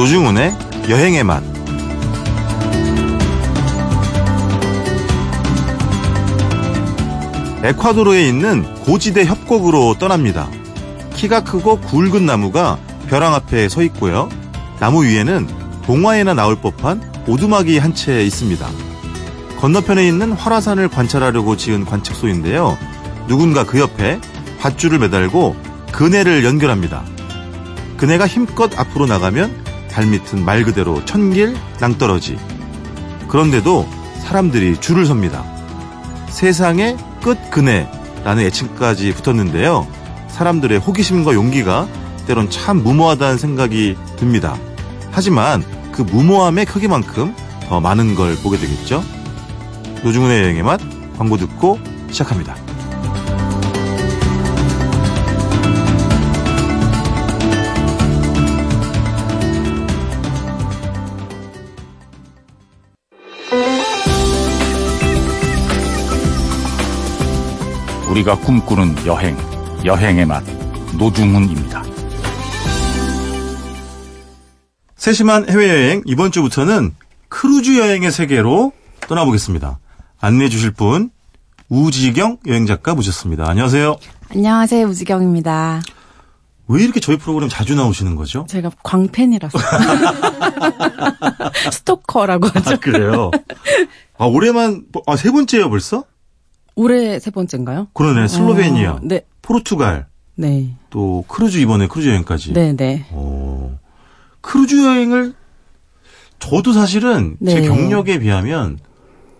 노중훈의 여행의 맛. 에콰도르에 있는 고지대 협곡으로 떠납니다. 키가 크고 굵은 나무가 벼랑 앞에 서 있고요. 나무 위에는 동화에나 나올 법한 오두막이 한 채 있습니다. 건너편에 있는 활화산을 관찰하려고 지은 관측소인데요. 누군가 그 옆에 밧줄을 매달고 그네를 연결합니다. 그네가 힘껏 앞으로 나가면 발밑은 말 그대로 천길 낭떠러지. 그런데도 사람들이 줄을 섭니다. 세상의 끝 그네라는 애칭까지 붙었는데요. 사람들의 호기심과 용기가 때론 참 무모하다는 생각이 듭니다. 하지만 그 무모함의 크기만큼 더 많은 걸 보게 되겠죠. 노중훈의 여행의 맛 광고 듣고 시작합니다. 우리가 꿈꾸는 여행, 여행의 맛, 노중훈입니다. 세심한 해외여행 이번 주부터는 크루즈 여행의 세계로 떠나보겠습니다. 안내해 주실 분 우지경 여행작가 모셨습니다. 안녕하세요. 안녕하세요, 우지경입니다. 왜 이렇게 저희 프로그램 자주 나오시는 거죠? 제가 광팬이라서. 스토커라고 하죠. 아, 그래요? 아, 올해만, 아, 세 번째예요, 벌써? 올해 세 번째인가요? 그러네. 슬로베니아, 어, 네. 포르투갈, 네. 또 크루즈 이번에 크루즈 여행까지. 네, 네. 어, 크루즈 여행을 저도 사실은 제 네. 경력에 비하면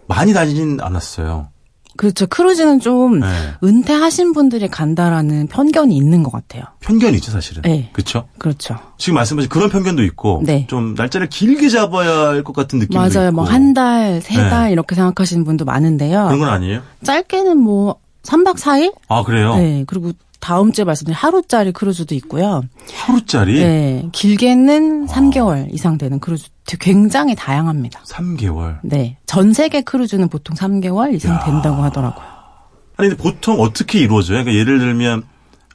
많이 다니진 않았어요. 그렇죠. 크루즈는 좀 네. 은퇴하신 분들이 간다라는 편견이 있는 것 같아요. 편견이 있죠, 사실은. 네. 그렇죠? 그렇죠. 지금 말씀하신 그런 편견도 있고 네. 좀 날짜를 길게 잡아야 할 것 같은 느낌도 맞아요. 있고. 뭐 한 달, 세 네. 달 이렇게 생각하시는 분도 많은데요. 그런 건 아니에요? 짧게는 뭐 3박 4일? 아, 그래요? 네. 그리고 다음 주에 말씀드린 하루짜리 크루즈도 있고요. 하루짜리 네. 길게는 3개월 이상 되는 크루즈 굉장히 다양합니다. 3개월. 네. 전 세계 크루즈는 보통 3개월 이상 야. 된다고 하더라고요. 아니 근데 보통 어떻게 이루어져요? 그러니까 예를 들면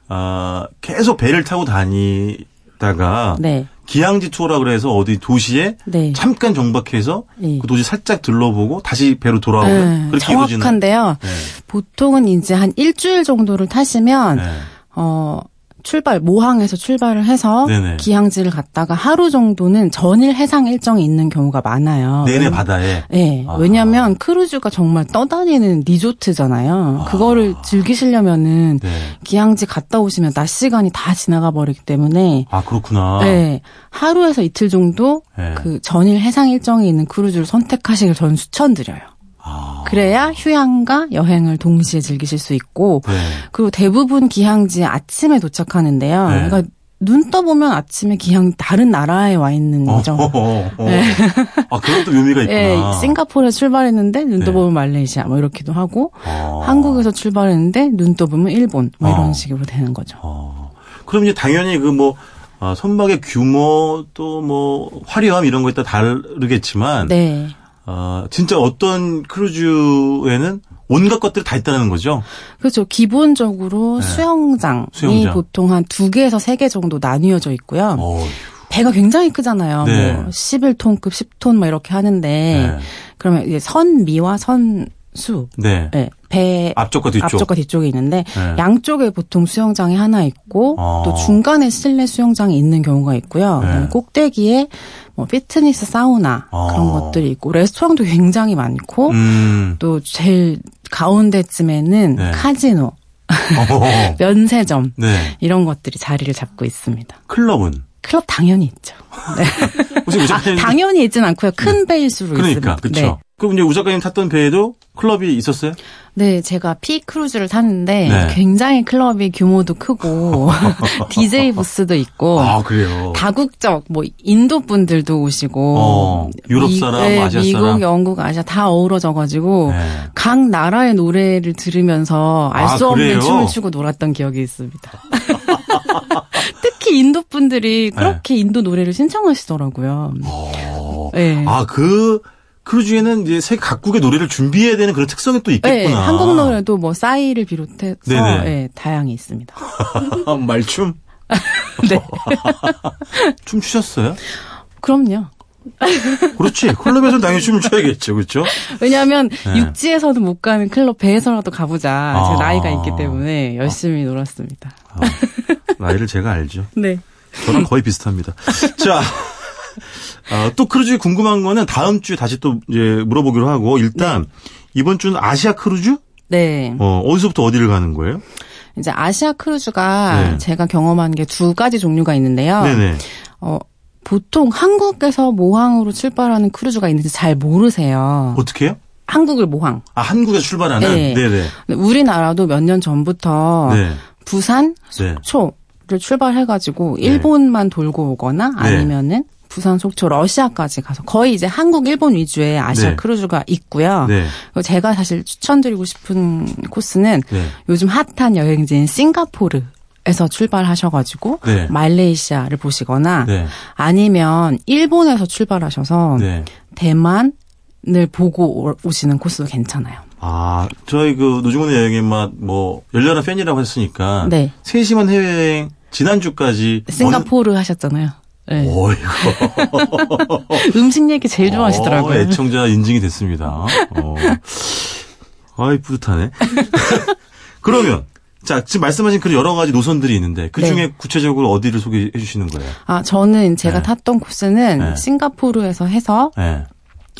아, 계속 배를 타고 다니다가 네. 기항지 투어라 그래서 어디 도시에 네. 잠깐 정박해서 네. 그 도시 살짝 들러보고 다시 배로 돌아오는 네, 그렇게. 정확한데요. 네. 보통은 이제 한 일주일 정도를 타시면 네. 어 출발 모항에서 출발을 해서 네네. 기항지를 갔다가 하루 정도는 전일 해상 일정이 있는 경우가 많아요. 내내 바다에. 네, 아하. 왜냐하면 크루즈가 정말 떠다니는 리조트잖아요. 그거를 즐기시려면은 네. 기항지 갔다 오시면 낮 시간이 다 지나가 버리기 때문에 아 그렇구나. 네, 하루에서 이틀 정도 네. 그 전일 해상 일정이 있는 크루즈를 선택하시길 저는 추천드려요. 아. 그래야 휴양과 여행을 동시에 즐기실 수 있고 네. 그리고 대부분 기항지에 아침에 도착하는데요. 네. 그러니까 눈 떠보면 아침에 기항 다른 나라에 와 있는 어, 거죠. 어, 어, 어. 아 그런 또 묘미가 있구나. 예, 싱가포르에 출발했는데 눈 네. 떠보면 말레이시아 뭐 이렇기도 하고 어. 한국에서 출발했는데 눈 떠보면 일본 뭐 이런 어. 식으로 되는 거죠. 어. 그럼 이제 당연히 그뭐 아, 선박의 규모 또 뭐 화려함 이런 거에 따라 다르겠지만 네. 어, 진짜 어떤 크루즈에는 온갖 것들이 다 있다는 거죠. 그렇죠. 기본적으로 네. 수영장이 수영장. 보통 한 두 개에서 세 개 정도 나뉘어져 있고요. 어, 배가 굉장히 크잖아요. 네. 뭐 11톤급, 10톤 막 이렇게 하는데 네. 그러면 이제 선미와 선 수 네. 네, 배 앞쪽과 뒤쪽. 앞쪽과 뒤쪽에 있는데 네. 양쪽에 보통 수영장이 하나 있고 어. 또 중간에 실내 수영장이 있는 경우가 있고요. 네. 꼭대기에 뭐 피트니스 사우나 어. 그런 것들이 있고 레스토랑도 굉장히 많고 음. 또 제일 가운데쯤에는 네. 카지노, 어. 면세점 네. 이런 것들이 자리를 잡고 있습니다. 클럽은 클럽 당연히 있죠. 네. 혹시 아, 우작가님 당연히 있진 않고요. 큰 베이스로 네. 그러니까 있습니다. 그렇죠. 네. 그럼 이제 우작가님 탔던 배에도 클럽이 있었어요? 네, 제가 피 크루즈를 탔는데 네. 굉장히 클럽이 규모도 크고 DJ 부스도 있고 아 그래요. 다국적 뭐 인도 분들도 오시고 어, 유럽 사람, 아시아 미국, 사람. 영국, 아시아 다 어우러져 가지고 네. 각 나라의 노래를 들으면서 알 아, 수 없는? 춤을 추고 놀았던 기억이 있습니다. 특히 인도 분들이 그렇게 인도 노래를 신청하시더라고요. 네. 어. 네. 아그 크루즈에는 이제 세계 각국의 노래를 준비해야 되는 그런 특성이 또 있겠구나. 네, 한국 노래도 뭐 싸이를 비롯해서. 네, 다양히 있습니다. 말춤? 네. 춤 추셨어요? 그럼요. 그렇지. 클럽에서는 당연히 춤을 춰야겠죠. 그렇죠? 왜냐하면 네. 육지에서는 못 가는 클럽 배에서라도 가보자. 아. 제가 나이가 있기 때문에 열심히 놀았습니다. 아, 나이를 제가 알죠. 네. 저랑 거의 비슷합니다. 자, 어, 또 크루즈 궁금한 거는 다음 주에 다시 또 이제 물어보기로 하고 일단 이번 주는 아시아 크루즈? 네. 어, 어디서부터 어디를 가는 거예요? 이제 아시아 크루즈가 네. 제가 경험한 게 두 가지 종류가 있는데요. 네네. 어, 보통 한국에서 모항으로 출발하는 크루즈가 있는지 잘 모르세요. 어떻게 해요? 한국을 모항. 아, 한국에서 출발하는? 네. 네네. 우리나라도 몇 년 전부터 네. 부산, 네. 속초 를 출발해가지고 일본만 돌고 오거나 네. 아니면은 부산, 속초, 러시아까지 가서 거의 이제 한국, 일본 위주의 아시아 네. 크루즈가 있고요. 네. 제가 사실 추천드리고 싶은 코스는 네. 요즘 핫한 여행지인 싱가포르 에서 출발하셔가지고 네. 말레이시아를 보시거나 네. 아니면 일본에서 출발하셔서 네. 대만을 보고 오- 오시는 코스도 괜찮아요. 아, 저희 그 노중훈의 여행의 맛, 뭐, 열렬한 팬이라고 했으니까. 네. 세심한 해외여행, 지난주까지. 싱가포르 하셨잖아요. 네. 어이구. 음식 얘기 제일 좋아하시더라고요. 어, 애청자 인증이 됐습니다. 어. 아이, 뿌듯하네. 그러면, 자, 지금 말씀하신 그 여러 가지 노선들이 있는데, 그 네. 중에 구체적으로 어디를 소개해 주시는 거예요? 아, 저는 제가 네. 탔던 코스는 네. 싱가포르에서 해서 네.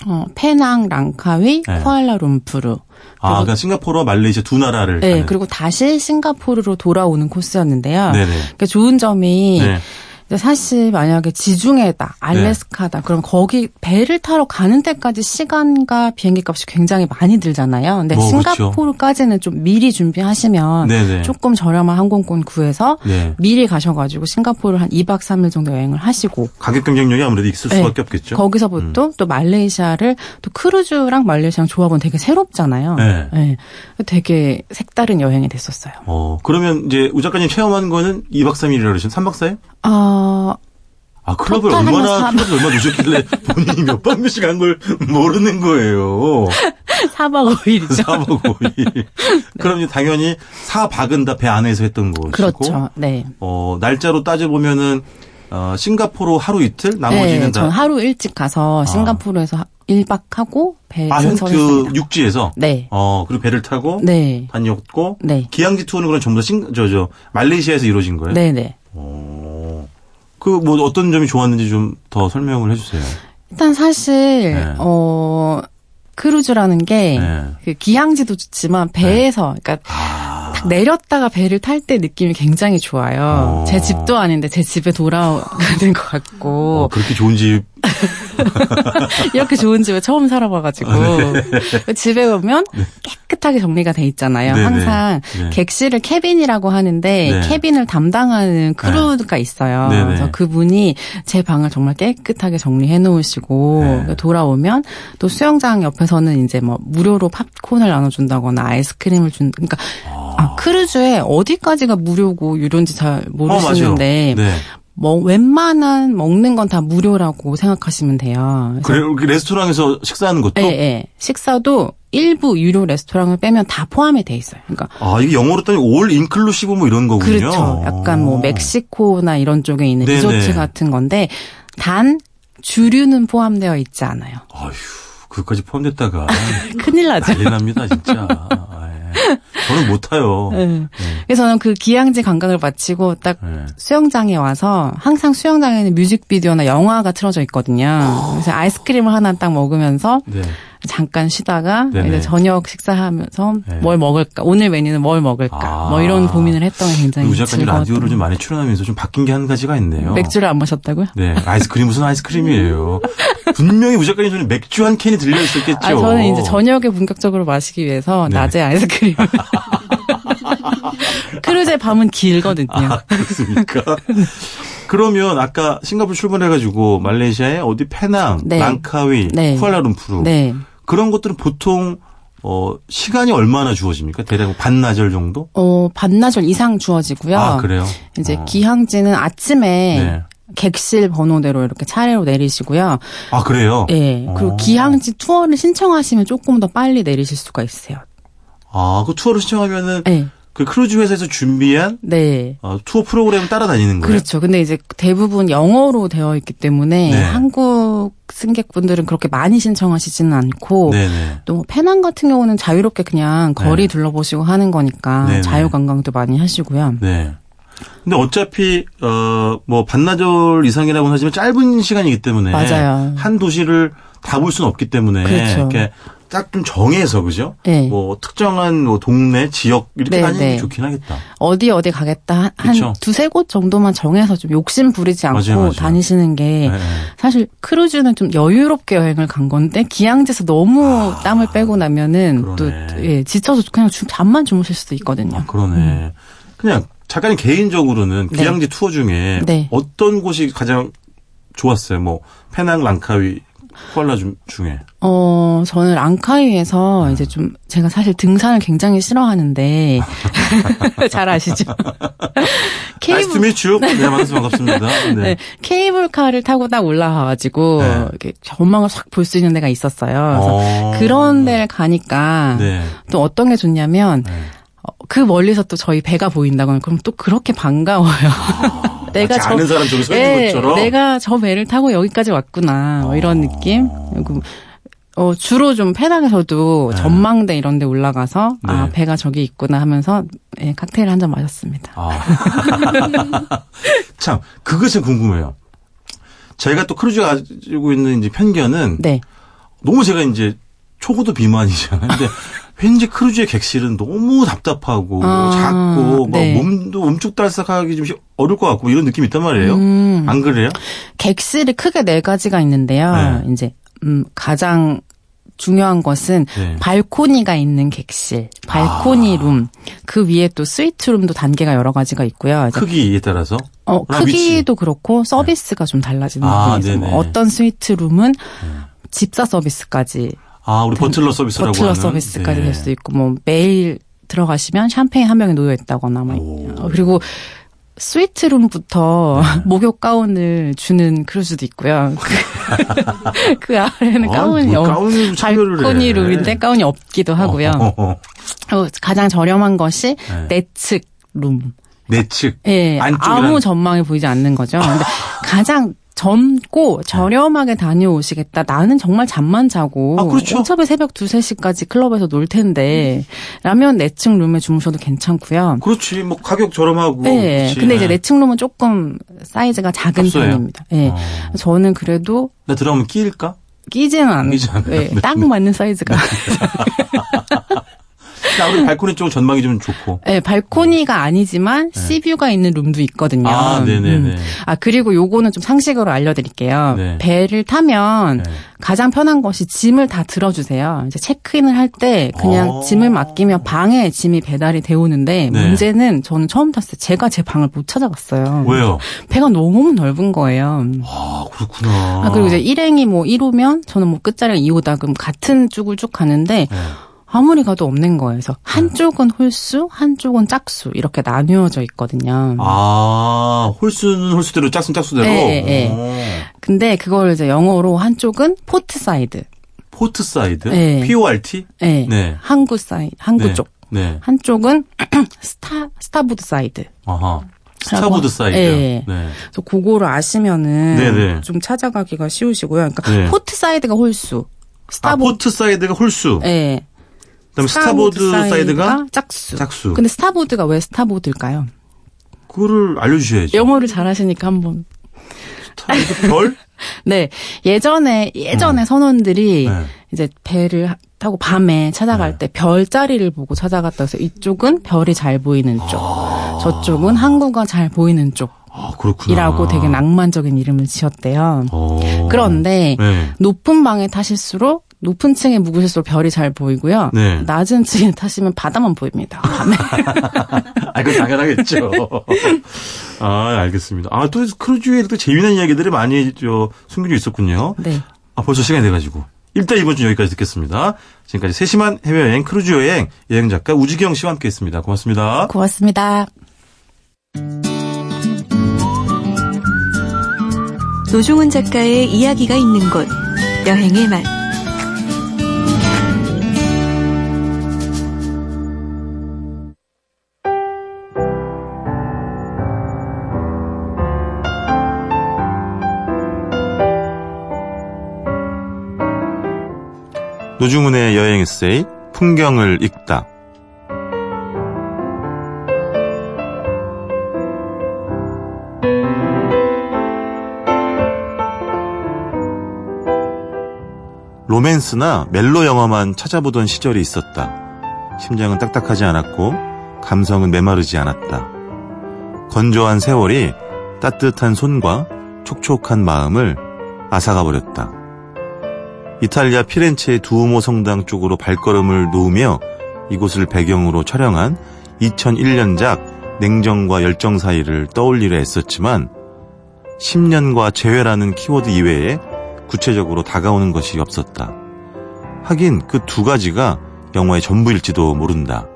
어, 페낭, 랑카위, 네. 쿠알라룸푸르. 아, 그러니까 싱가포르와 말레이시아 두 나라를. 네, 가는. 그리고 다시 싱가포르로 돌아오는 코스였는데요. 네네. 그러니까 좋은 점이 네. 이제 사실 만약에 지중해다, 알래스카다, 그럼 거기 배를 타러 가는 데까지 시간과 비행기 값이 굉장히 많이 들잖아요. 근데 뭐, 그렇죠. 싱가포르까지는 좀 미리 준비하시면 네네. 조금 저렴한 항공권 구해서 네. 미리 가셔가지고 싱가포르 한 2박 3일 정도 여행을 하시고 가격 경쟁력이 아무래도 있을 네. 수밖에 없겠죠. 음. 거기서부터 또 말레이시아를 또 크루즈랑 말레이시아랑 조합은 되게 새롭잖아요. 네. 네. 되게 색다른 여행이 됐었어요. 어, 그러면 이제 우 작가님 체험한 거는 2박 3일이라고 그러신 3박 4일? 아, 아, 클럽을 얼마나, 클럽을 얼마나 노셨길래 본인이 몇 박 몇씩 한 걸 모르는 거예요. 4박 5일이죠. 4박 5일. 그럼 이제 당연히 4박은 다 배 안에서 했던 거고. 그렇죠. 네. 어, 날짜로 따져보면은, 어, 싱가포르 하루 이틀? 나머지는 네, 다. 전 하루 일찍 가서 싱가포르에서 1박 하고 배 아, 현, 그. 육지에서? 네. 어, 그리고 배를 타고? 네. 다녔고? 네. 기항지 투어는 그럼 전부 다 싱, 저, 저, 말레이시아에서 이루어진 거예요? 네, 네. 어, 그, 뭐, 어떤 점이 좋았는지 좀 더 설명을 해주세요. 일단 사실 네. 어 크루즈라는 게 네. 그 기항지도 좋지만 배에서 그러니까 아, 딱 내렸다가 배를 탈 때 느낌이 굉장히 좋아요. 어. 제 집도 아닌데 제 집에 돌아가는 것 어, 같고 그렇게 좋은 집, 이렇게 좋은 집에 처음 살아봐가지고 집에 오면 깨끗하게 정리가 돼 있잖아요. 네네. 항상 네. 객실을 cabin이라고 하는데 네. cabin을 담당하는 crew가 있어요. 네네. 그래서 그분이 제 방을 정말 깨끗하게 정리해 놓으시고 네. 돌아오면 또 수영장 옆에서는 이제 뭐 무료로 팝콘을 나눠준다거나 아이스크림을 준 그러니까 아, 크루즈에 어디까지가 무료고 유료인지 잘 모르시는데 어, 네. 뭐 웬만한 먹는 건 다 무료라고 생각하시면 돼요. 그래서 그래, 이렇게 레스토랑에서 식사하는 것도? 예, 예. 식사도 일부 유료 레스토랑을 빼면 다 포함이 돼 있어요. 그러니까 아, 이게 영어로 따니 올 인클루시브 뭐 이런 거군요. 그렇죠. 약간 뭐 멕시코나 이런 쪽에 있는 네네. 리조트 같은 건데 단 주류는 포함되어 있지 않아요. 아휴, 그것까지 포함됐다가 큰일 나죠. 난리 납니다, 진짜. 저는 못 타요. 예. 그래서 저는 그 기항지 관광을 마치고 딱 예. 수영장에 와서 항상 수영장에는 뮤직비디오나 영화가 틀어져 있거든요. 그래서 아이스크림을 하나 딱 먹으면서 네. 잠깐 쉬다가 네네. 이제 저녁 식사하면서 네. 뭘 먹을까 오늘 메뉴는 뭘 먹을까 아. 뭐 이런 고민을 했던 게 굉장히 우 작가님 라디오를 좀 많이 출연하면서 좀 바뀐 게 한 가지가 있네요. 맥주를 안 마셨다고요? 네, 아이스크림 무슨 아이스크림이에요. 분명히 우 작가님 손에 맥주 한 캔이 들려 있었겠죠. 아 저는 이제 저녁에 본격적으로 마시기 위해서 네. 낮에 아이스크림을 크루즈의 밤은 길거든요. 아, 그렇습니까? 그러면 아까 싱가포르 출발해가지고 말레이시아에 어디 페낭, 네. 랑카위, 네. 쿠알라룸푸르 네. 그런 것들은 보통 어 시간이 얼마나 주어집니까? 대략 반나절 정도? 어 반나절 이상 주어지고요. 아 그래요? 이제 어. 기항지는 아침에 네. 객실 번호대로 이렇게 차례로 내리시고요. 아 그래요? 예. 그리고 어. 기항지 투어를 신청하시면 조금 더 빨리 내리실 수가 있어요. 아 그 투어를 신청하면은 예. 그 크루즈 회사에서 준비한 네. 어, 투어 프로그램을 따라다니는 거예요. 그렇죠. 근데 이제 대부분 영어로 되어 있기 때문에 네. 한국 승객분들은 그렇게 많이 신청하시지는 않고 네네. 또 페낭 같은 경우는 자유롭게 그냥 거리 네. 둘러보시고 하는 거니까 네네. 자유 관광도 많이 하시고요. 네. 근데 어차피 어 뭐 반나절 이상이라고는 하지만 짧은 시간이기 때문에 맞아요. 한 도시를 다 볼 수는 없기 때문에 그렇죠. 이렇게 딱 좀 정해서 그죠? 네. 뭐 특정한 뭐 동네 지역 이렇게 네, 다니는 게 네. 좋긴 하겠다. 어디 어디 가겠다 한- 한 그쵸. 두세 곳 정도만 정해서 좀 욕심 부리지 않고 맞아요, 맞아요. 다니시는 게 네. 사실 크루즈는 좀 여유롭게 여행을 간 건데 기양제에서 너무 땀을 빼고 나면은 아, 그러네. 또 예, 지쳐서 그냥 주- 잠만 주무실 수도 있거든요. 아, 그러네. 그냥 작가님 개인적으로는 음. 네. 귀향지 투어 중에 네. 어떤 곳이 가장 좋았어요? 뭐 페낭, 랑카위, 쿠알라 중- 중에. 어, 저는 랑카위에서 이제 좀 제가 사실 등산을 굉장히 싫어하는데 잘 아시죠? Nice to meet you. 네, 만나서 반갑습니다. 네. 네, 케이블카를 타고 딱 올라와가지고 네. 이렇게 전망을 싹볼수 있는 데가 있었어요. 그래서 어. 그런 데를 가니까 네. 또 어떤 게 좋냐면 네. 어, 그 멀리서 또 저희 배가 보인다고요. 그럼 또 그렇게 반가워요. 내가 마치 아는 사람 저기 서 있는 예, 것처럼. 내가 저 배를 타고 여기까지 왔구나. 뭐 이런 느낌. 그리고 어, 주로 좀 페낭에서도 네. 전망대 이런 데 올라가서 아, 네. 배가 저기 있구나 하면서 예, 칵테일 한 잔 마셨습니다. 아. 참, 그것이 궁금해요. 저희가 또 크루즈가 가지고 있는 이제 편견은 네. 너무 제가 이제 초고도 비만이잖아요. 근데 왠지 크루즈의 객실은 너무 답답하고 아, 작고 막 네. 몸도 움쭉달싹하기 좀 어려울 것 같고 이런 느낌이 있단 말이에요. 음. 안 그래요? 객실이 크게 네 가지가 있는데요. 네. 이제 음, 가장 중요한 것은 네. 발코니가 있는 객실, 발코니 아. 룸, 그 위에 또 스위트 룸도 단계가 여러 가지가 있고요. 크기에 따라서. 어, 아, 크기도 그렇고 서비스가 좀 달라지는 아, 부분이 있어요. 네네. 뭐 어떤 스위트 룸은 집사 서비스까지, 아, 우리 버틀러 서비스라고 버틀러 하는. 서비스까지 네. 될 수도 있고, 뭐 매일 들어가시면 샴페인 한 병이 놓여 있다거나, 막 오. 어, 그리고 스위트 룸부터 목욕 가운을 주는 크루즈도 있고요. 그, 그 아래는 아, 가운이 뭘 없, 발코니 해. 룸인데 가운이 없기도 하고요. 어, 가장 저렴한 것이 네. 내측 룸. 내측. 예, 안쪽이라는- 아무 전망이 보이지 않는 거죠. 근데 가장 젊고 저렴하게 다녀오시겠다. 나는 정말 잠만 자고 아, 그렇죠. 어차피 새벽 2, 3시까지 클럽에서 놀 텐데 라면 내층 룸에 주무셔도 괜찮고요. 그렇지. 뭐 가격 저렴하고. 네. 그렇지. 근데 이제 네. 내층 룸은 조금 사이즈가 작은 없어요? 편입니다. 예. 어. 저는 그래도 나 들어가면 끼일까? 끼지는 않아요. 끼지 않아요. 예, 네. 딱 맞는 사이즈가. 나 우리 발코니 쪽 전망이 좀 좋고. 예, 발코니가 아니지만 시뷰가 있는 룸도 있거든요. 네. 아, 네네네. 아, 그리고 요거는 좀 상식으로 알려드릴게요. 네. 배를 타면 네. 가장 편한 것이 짐을 다 들어주세요. 이제 체크인을 할 때 그냥 어. 짐을 맡기면 방에 짐이 배달이 돼 오는데 네. 문제는 저는 처음 탔을 때 제가 제 방을 못 찾아갔어요. 왜요? 배가 너무 넓은 거예요. 아, 그렇구나. 아, 그리고 이제 일행이 뭐 1호면 저는 뭐 끝자리가 2호다 그럼 같은 쪽을 쭉 가는데 네. 아무리 가도 없는 거예요. 그래서 한쪽은 홀수, 한쪽은 짝수 이렇게 나뉘어져 있거든요. 아, 홀수는 홀수대로 짝수는 짝수대로. 네, 네. 어. 근데 그걸 이제 영어로 한쪽은 port side, port side? 네. PORT? 네, 네. 항구 사이드, 항구 네. 쪽. 네. 한쪽은 star starboard side. 아하. starboard side. 네. 네. 그래서 그거를 아시면은 네네. 좀 찾아가기가 쉬우시고요. 그러니까 네. port side가 홀수, 아, starboard, port side가 홀수. 네. 그다음에 starboard side가 짝수. 짝수. 근데 starboard가 왜 starboard일까요? 그거를 알려주셔야죠. 영어를 잘하시니까 한번. starboard 별? 네. 예전에, 예전에 선원들이 네. 이제 배를 하- 타고 밤에 찾아갈 네. 때 별자리를 보고 찾아갔다 해서 이쪽은 별이 잘 보이는 쪽, 저쪽은 항구가 잘 보이는 아, 그렇구나. 쪽이라고 되게 낭만적인 이름을 지었대요. 어. 그런데 네. 높은 방에 타실수록 높은 층에 묵으실수록 별이 잘 보이고요. 네. 낮은 층에 타시면 바다만 보입니다. 밤에. 아, 그건 당연하겠죠. 아, 알겠습니다. 아, 또 크루즈에 또 재미난 이야기들이 많이 저 숨겨져 있었군요. 네. 아, 벌써 시간이 돼가지고. 일단 이번 주 여기까지 듣겠습니다. 지금까지 세심한 해외여행 크루즈 여행 여행 작가 우지경 씨와 함께 했습니다. 고맙습니다. 고맙습니다. 노중훈 작가의 이야기가 있는 곳 여행의 맛 노중훈의 여행 에세이 풍경을 읽다. 로맨스나 멜로 영화만 찾아보던 시절이 있었다. 심장은 딱딱하지 않았고 감성은 메마르지 않았다. 건조한 세월이 따뜻한 손과 촉촉한 마음을 앗아가 버렸다. 이탈리아 피렌체의 두오모 성당 쪽으로 발걸음을 놓으며 이곳을 배경으로 촬영한 2001년작 냉정과 열정 사이를 떠올리려 했었지만 10년과 재회라는 키워드 이외에 구체적으로 다가오는 것이 없었다. 하긴 그 두 가지가 영화의 전부일지도 모른다.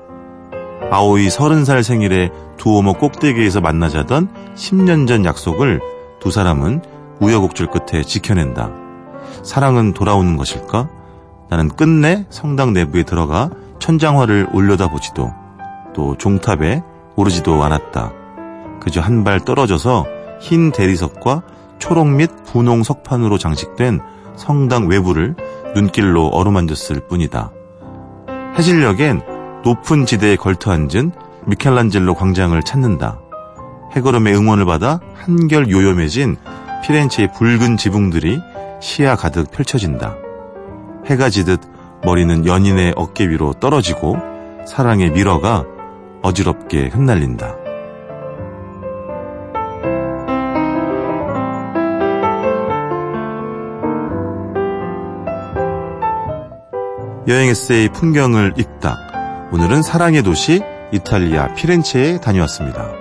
아오이 30살 생일에 두오모 꼭대기에서 만나자던 10년 전 약속을 두 사람은 우여곡절 끝에 지켜낸다. 사랑은 돌아오는 것일까? 나는 끝내 성당 내부에 들어가 천장화를 올려다보지도 또 종탑에 오르지도 않았다. 그저 한 발 떨어져서 흰 대리석과 초록 및 분홍 석판으로 장식된 성당 외부를 눈길로 어루만졌을 뿐이다. 해질녘엔 높은 지대에 걸터앉은 미켈란젤로 광장을 찾는다. 해걸음의 응원을 받아 한결 요염해진 피렌체의 붉은 지붕들이 시야 가득 펼쳐진다. 해가 지듯 머리는 연인의 어깨 위로 떨어지고 사랑의 미러가 어지럽게 흩날린다. 여행 에세이 풍경을 읽다. 오늘은 사랑의 도시 이탈리아 피렌체에 다녀왔습니다.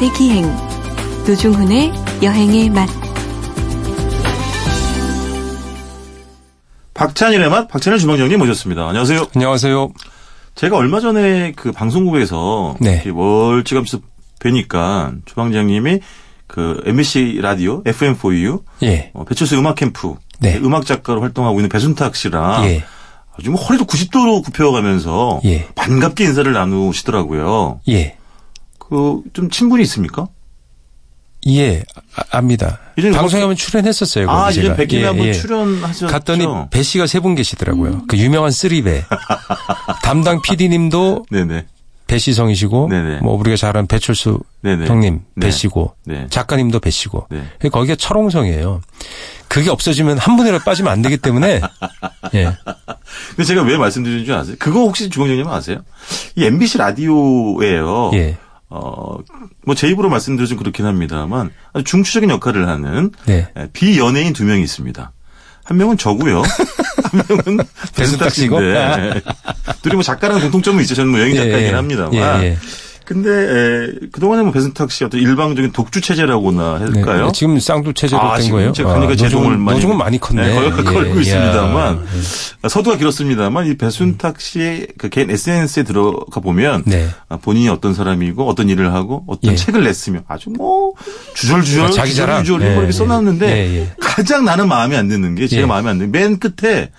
맛의 기행 노중훈의 여행의 맛 박찬일의 맛 박찬일 주방장님 모셨습니다. 안녕하세요. 안녕하세요. 제가 얼마 전에 그 방송국에서 네. 멀찌감치 뵈니까 주방장님이 그 MBC 라디오 FM4U 예. 어, 배철수 음악 캠프 네. 음악 작가로 활동하고 있는 배순탁 씨랑 예. 아주 뭐 허리도 90도로 굽혀가면서 예. 반갑게 인사를 나누시더라고요. 예. 그 좀 친분이 있습니까? 예. 아, 압니다. 예전에 방송에 한번 출연했었어요. 아, 이제. 백김에 예, 한번 예. 출연하셨죠. 갔더니 배 씨가 세 분 계시더라고요. 그 유명한 쓰리배. 담당 PD님도 네네. 배씨성이시고, 네네. 뭐 우리가 잘 아는 배철수 네네. 형님 네. 배씨고, 네. 작가님도 배 씨고. 네. 거기가 철옹성이에요. 그게 없어지면 한 분이라도 빠지면 안 되기 때문에, 예. 근데 제가 왜 말씀드리는 줄 아세요? 그거 혹시 주방장님 아세요? 이 MBC 라디오예요. 예. 어, 뭐 제 입으로 말씀드리면 그렇긴 합니다만 아주 중추적인 역할을 하는 네. 예, 비연예인 두 명이 있습니다. 한 명은 저고요. 한 명은 배순탁? 씨인데 둘이 뭐 작가라는 공통점은 있죠. 저는 뭐 여행 작가이긴 예, 예. 합니다만. 예, 예. 근데 에, 그동안에 뭐 배순탁 씨 어떤 일방적인 독주 체제라고나 네. 할까요? 지금 쌍두 체제로 아, 된 거예요. 그러니까 아, 제동을 많이 노중은 많이 컸네. 네, 걸- 걸고 예, 있습니다만 야. 서두가 길었습니다만 이 배순탁 씨의 그 개인 SNS에 들어가 보면 네. 아, 본인이 어떤 사람이고 어떤 일을 하고 어떤 예. 책을 냈으며 아주 뭐 주절주절 아, 자기 자랑. 주절주절 예, 이렇게 예. 써놨는데 예, 예. 가장 나는 마음에 안 드는 게 제가 예. 마음에 안 드는 게맨 끝에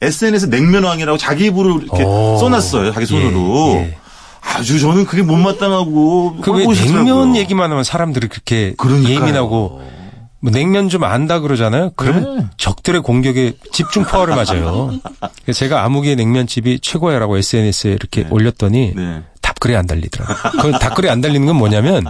SNS 냉면왕이라고 자기 입으로 이렇게 오. 써놨어요 자기 손으로 예, 예. 아주 저는 그게 못마땅하고 그왜 싫더라고요. 냉면 얘기만 하면 사람들이 그렇게 그러니까요. 예민하고 뭐 냉면 좀 안다 그러잖아요. 그러면 네. 적들의 공격에 집중 포화를 맞아요. 제가 아무개 냉면집이 최고야라고 SNS에 이렇게 올렸더니 네. 답글이 안 달리더라고요. 그 답글이 안 달리는 건 뭐냐면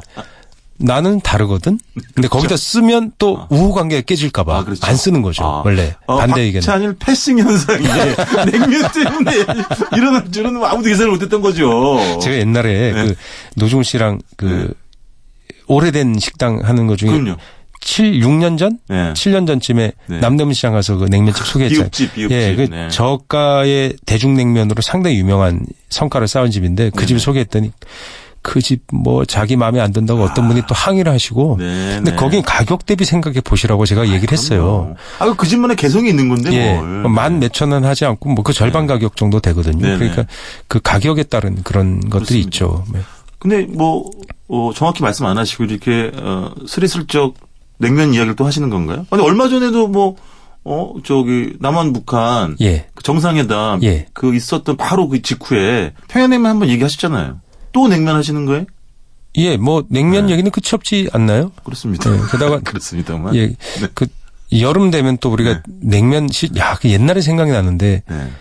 나는 다르거든. 근데 거기다 쓰면 또 우호 관계가 깨질까봐. 아, 그렇죠. 안 쓰는 거죠. 아. 원래 어, 반대 의견. 박찬일 패싱 현상이 냉면 때문에 일어날 줄은 뭐 아무도 예상을 못했던 거죠. 제가 옛날에 네. 그 노중 씨랑 그 오래된 식당 하는 것 중에 그럼요. 7, 6년 전? 네. 7년 전쯤에 네. 남대문 시장 가서 그 냉면집 소개했잖아요. 비읍집, 비읍집. 예, 그 네. 저가의 대중냉면으로 상당히 유명한 성과를 쌓은 집인데 그 집을 소개했더니 그 집 뭐 자기 마음에 안 든다고 어떤 분이 또 항의를 하시고 네, 근데 네. 거긴 가격 대비 생각해 보시라고 제가 얘기를 했어요. 아, 그 집만의 개성이 있는 건데 예, 뭘. 만 몇천 원 하지 않고 뭐 그 절반 가격 정도 되거든요. 네네. 그러니까 그 가격에 따른 그런 것들이 그렇습니다. 있죠. 네. 근데 뭐 어, 정확히 말씀 안 하시고 이렇게 어, 스리슬쩍 냉면 이야기를 또 하시는 건가요? 아니 얼마 전에도 뭐 어, 저기, 남한 북한. 예. 그 정상회담. 예. 그 있었던 바로 그 직후에 평양냉면 한번 얘기하셨잖아요. 또 냉면 하시는 거예요? 예, 뭐, 냉면 네. 얘기는 끝이 없지 않나요? 그렇습니다. 네, 게다가 그렇습니다만. 예. 그, 여름 되면 또 우리가 냉면 시, 야, 그 옛날에 생각이 나는데, 네.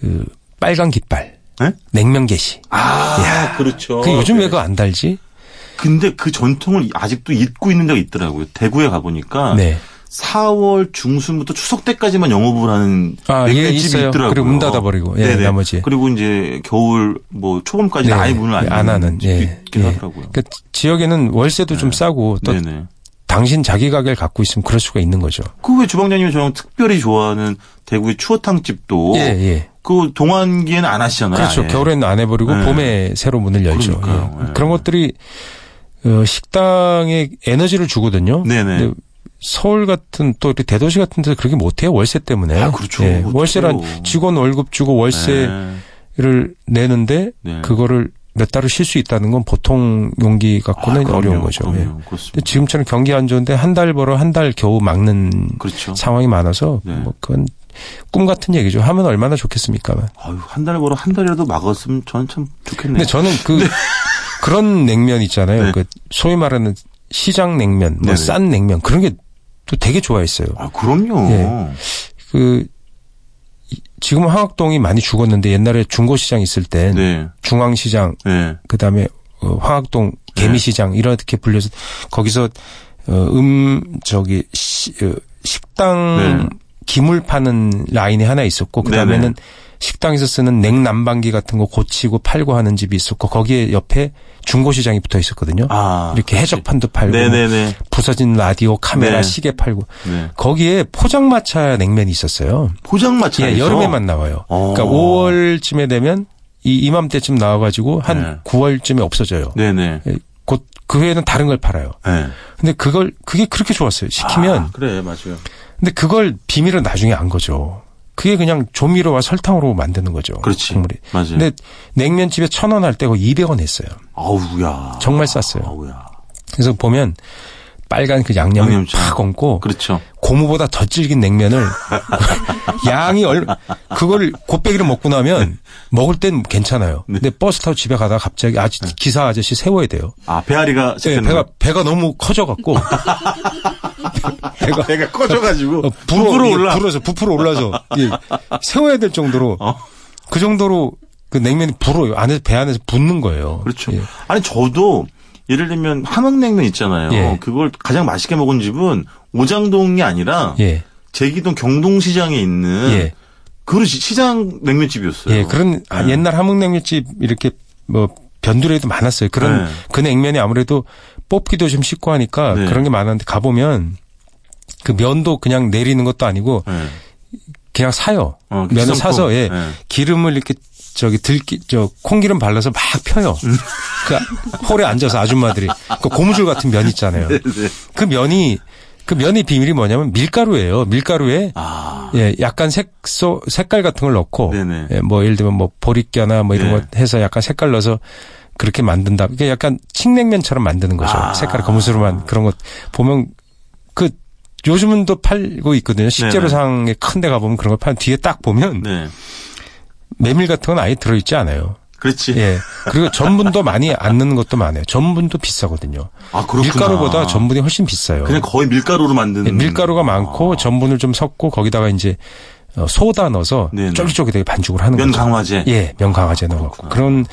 그, 빨간 깃발. 네? 냉면 게시. 아, 그렇죠. 그 요즘 네. 왜 그거 안 달지? 근데 그 전통을 아직도 잊고 있는 데가 있더라고요. 대구에 가 보니까. 네. 4월 중순부터 추석 때까지만 영업을 하는 아, 예, 냉면집이 있어요. 있더라고요. 그리고 문 닫아버리고, 예, 네네. 나머지. 그리고 이제 겨울 뭐 초봄까지 네, 아예 문을 안, 안 하는, 집이 예. 있긴 예. 하더라고요. 그 지역에는 월세도 좀 싸고 또 네네. 당신 자기 가게를 갖고 있으면 그럴 수가 있는 거죠. 그 왜 주방장님이 저랑 특별히 좋아하는 대구의 추어탕 집도 예, 예. 그 동안기에는 안 하시잖아요. 그렇죠. 겨울에는 안 해버리고 네. 봄에 새로 문을 열죠. 예. 네. 그런 것들이 어, 식당에 에너지를 주거든요. 네네. 서울 같은 또 이렇게 대도시 같은 데서 그렇게 못해요. 월세 때문에. 아, 그렇죠. 예. 월세란 직원 월급 주고 월세를 네. 내는데 네. 그거를 몇 달을 쉴 수 있다는 건 보통 용기 갖고는 아, 그럼요. 어려운 거죠. 예. 그럼요. 그렇습니다. 지금처럼 경기 안 좋은데 한 달 벌어 한 달 겨우 막는 그렇죠. 상황이 많아서 네. 뭐 그건 꿈 같은 얘기죠. 하면 얼마나 좋겠습니까만. 아유, 한 달 벌어 한 달이라도 막았으면 저는 참 좋겠네요. 근데 저는 그 그런 냉면 있잖아요. 네. 그 소위 말하는 시장 냉면. 뭐 싼 냉면 그런 게 또 되게 좋아했어요. 아, 그럼요. 예. 그 이- 지금은 황학동이 많이 죽었는데 옛날에 중고시장 있을 땐 네. 중앙시장 네. 그다음에 어, 황학동 개미시장 이렇게 불려서 거기서 어, 음 저기 시, 어, 식당 네. 기물 파는 라인이 하나 있었고 그다음에는 식당에서 쓰는 냉난방기 같은 거 고치고 팔고 하는 집이 있었고 거기에 옆에 중고시장이 붙어 있었거든요. 아. 이렇게 해적판도 팔고 네네네. 부서진 라디오, 카메라, 네. 시계 팔고 네. 거기에 포장마차 냉면이 있었어요. 포장마차에서 예, 여름에만 나와요. 어. 그러니까 5월쯤에 되면 이 이맘때쯤 나와가지고 한 네. 9월쯤에 없어져요. 네네. 곧그 해에는 다른 걸 팔아요. 네. 근데 그걸 그게 그렇게 좋았어요. 시키면 아, 그래 맞아요. 근데 그걸 비밀은 나중에 안 거죠. 그게 그냥 조미료와 설탕으로 만드는 거죠. 그렇지. 국물이. 맞아요. 근데 냉면집에 천 원 할때 거의 200원 했어요. 아우야. 정말 쌌어요. 아우야. 그래서 보면 빨간 그 양념을 양념장. 팍 얹고 그렇죠. 고무보다 더 질긴 냉면을 양이 얼 그걸 곱빼기를 먹고 나면 먹을 땐 괜찮아요. 네. 근데 버스 타고 집에 가다가 갑자기 아 기사 아저씨 세워야 돼요. 아 배앓이가 네, 배가 거. 배가 너무 커져 갖고 배가 배가 커져가지고 어, 불어 부풀어 예, 올라. 불어서 부풀어 올라서 예, 세워야 될 정도로 어. 그 정도로 그 냉면이 불어요. 안에서 배 안에서 붙는 거예요. 그렇죠. 예. 아니 저도 예를 들면 함흥냉면 있잖아요. 예. 그걸 가장 맛있게 먹은 집은 오장동이 아니라 예. 제기동 경동시장에 있는 예. 그 시장 냉면집이었어요. 예, 그런 아, 네. 옛날 함흥냉면집 이렇게 뭐 변두리에도 많았어요. 그런 네. 그 냉면이 아무래도 뽑기도 좀 쉽고 하니까 네. 그런 게 많았는데 가보면 그 면도 그냥 내리는 것도 아니고 예. 그냥 사요. 어, 면을 기성품. 사서 예. 예. 기름을 이렇게 저기 들기 저 콩기름 발라서 막 펴요. 음. 그 홀에 앉아서 아줌마들이 그 고무줄 같은 면 있잖아요. 네. 그 면이 그 면의 비밀이 뭐냐면 밀가루예요. 밀가루에 아. 예, 약간 색소 색깔 같은 걸 넣고 네네. 예, 뭐 예를 들면 뭐 보리깨나 뭐 이런 예. 거 해서 약간 색깔 넣어서 그렇게 만든다. 그게 약간 칡냉면처럼 만드는 거죠. 아. 색깔 검은색으로만 그런 것 보면 그 요즘은 또 팔고 있거든요. 식재료상에 큰 데 가보면 그런 걸 파는 뒤에 딱 보면 네. 메밀 같은 건 아예 들어있지 않아요. 그렇지. 예. 그리고 전분도 많이 안 넣는 것도 많아요. 전분도 비싸거든요. 아, 그렇구나. 밀가루보다 전분이 훨씬 비싸요. 그냥 거의 밀가루로 만든. 예, 밀가루가 많고 전분을 좀 섞고 거기다가 이제 어, 소다 넣어서 네네. 쫄깃쫄깃하게 반죽을 하는 면 거죠. 강화제. 예, 면 강화제 넣어갖고 그런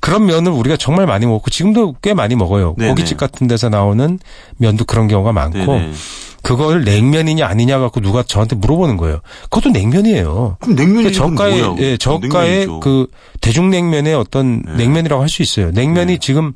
그런 면을 우리가 정말 많이 먹고 지금도 꽤 많이 먹어요. 네네. 고깃집 같은 데서 나오는 면도 그런 경우가 많고 네네. 그걸 냉면이냐 아니냐 갖고 누가 저한테 물어보는 거예요. 그것도 냉면이에요. 그럼 냉면이 그 저가의? 예, 저가의. 그 대중냉면의 어떤 네. 냉면이라고 할 수 있어요. 냉면이 네. 지금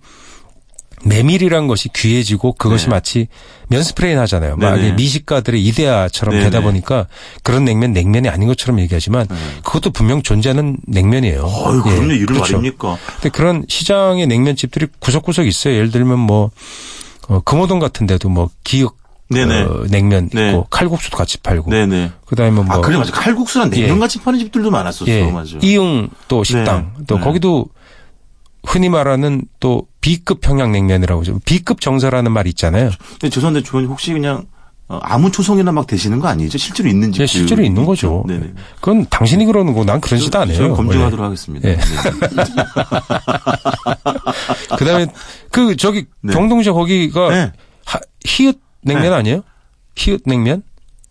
메밀이란 것이 귀해지고 그것이 네. 마치 면 스프레이 하잖아요. 막 네네. 미식가들의 이데아처럼 네네. 되다 보니까 그런 냉면 냉면이 아닌 것처럼 얘기하지만 네. 그것도 분명 존재하는 냉면이에요. 어유 그런 예, 얘기를 그렇죠. 말입니까? 근데 그런 시장의 냉면집들이 구석구석 있어요. 예를 들면 뭐 어, 금호동 같은 데도 뭐 기역. 어, 냉면 네. 있고 칼국수도 같이 팔고 네네. 그다음에 뭐 아, 그래, 맞아. 칼국수랑 예. 냉면같이 파는 집들도 많았었어. 예, 맞아. 이용 또 식당 네. 또 네. 거기도 흔히 말하는 또 B급 평양냉면이라고 하죠. B급 정서라는 말 있잖아요. 근데 죄송한데 주원님 혹시 그냥 어, 아무 초성이나 막 되시는 거 아니죠? 실제로 있는지. 예, 실제로 있는 거죠. 네네. 그건 당신이 그러는 거, 난 그런 짓 안 해요. 저는 검증하도록 원래. 하겠습니다. 예. 네. 그다음에 그 저기 네. 경동시 거기가 네. 하- 히읗 냉면 네. 아니에요? 히읗 냉면?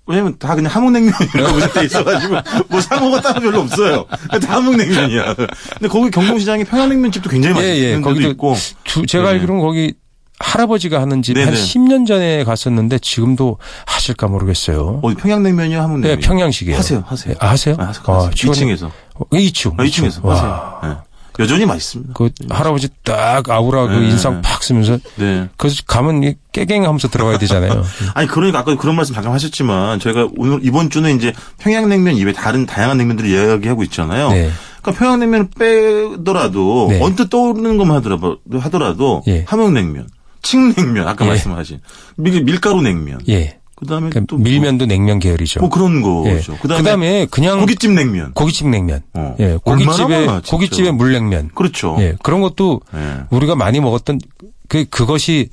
왜냐면 다 그냥 함흥냉면이라고 돼 있어가지고 뭐 상호가 따로 별로 없어요. 다 함흥냉면이야. 근데 거기 경동시장에 평양냉면집도 굉장히 예, 예. 데도 거기도 있고. 주- 제가 네네. 알기로는 거기 할아버지가 하는 집한 네네. 10년 전에 갔었는데 지금도 하실까 모르겠어요. 어디 평양냉면이요, 네, 함흥냉면? 평양식이에요. 하세요, 하세요. 네, 아, 하세요? 아, 하세요. 2층에서. 어, 2층. 아, 2층에서 와. 하세요. 네. 여전히 맛있습니다. 그 할아버지 딱 아우라 그 네. 인상 팍 쓰면서 네. 그래서 가면 이 깨갱하면서 들어가야 되잖아요. 아니 그러니까 아까 그런 말씀 잠깐 하셨지만 저희가 오늘 이번 주는 이제 평양냉면 이외 다른 다양한 냉면들을 이야기하고 있잖아요. 네. 그러니까 평양냉면을 빼더라도 네. 언뜻 떠오르는 것만 하더라도, 하더라도 예. 함흥냉면, 칡냉면 아까 예. 말씀하신 밀, 밀가루 냉면, 예. 그다음에 그러니까 또 뭐, 밀면도 냉면 계열이죠. 뭐 그런 예. 거죠. 그다음에, 그다음에 그냥 고깃집 냉면. 고깃집 냉면. 어. 예. 고깃집에 많아. 고깃집에 물냉면. 그렇죠. 예. 그런 것도 예. 우리가 많이 먹었던 그 그것이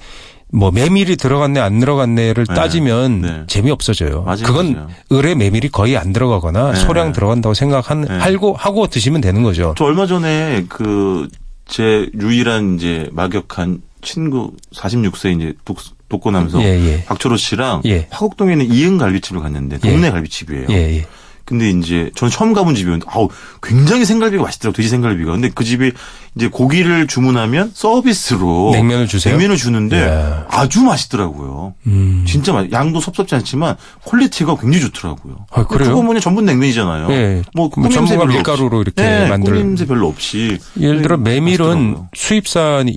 뭐 메밀이 들어갔네 안 들어갔네를 네. 따지면 네. 재미 없어져요. 맞아요, 그건 맞아요. 을에 메밀이 거의 안 들어가거나 네. 소량 들어간다고 생각한 네. 하고 하고 드시면 되는 거죠. 저 얼마 전에 그 제 유일한 이제 막역한 친구 46세 이제 독, 독거나면서 예, 예. 박철호 씨랑 예. 화곡동에 있는 이응 갈비집을 갔는데 동네 예. 갈비집이에요. 예, 예. 근데 이제 저는 처음 가본 집이었는데 아우 굉장히 생갈비가 맛있더라고 돼지 생갈비가. 근데 그 집이 이제 고기를 주문하면 서비스로 냉면을 주세요? 냉면을 주는데 야. 아주 맛있더라고요. 음. 진짜 맛. 양도 섭섭지 않지만 퀄리티가 굉장히 좋더라고요. 아, 그래요? 그거 뭐냐 전분 냉면이잖아요. 예. 뭐뭐 ቁ임새 전부가 별로 밀가루로 없이. 이렇게 네, 만들- ቁ임새 별로 없이. 예를 들어 네, 메밀은 맛있더라고요. 수입산이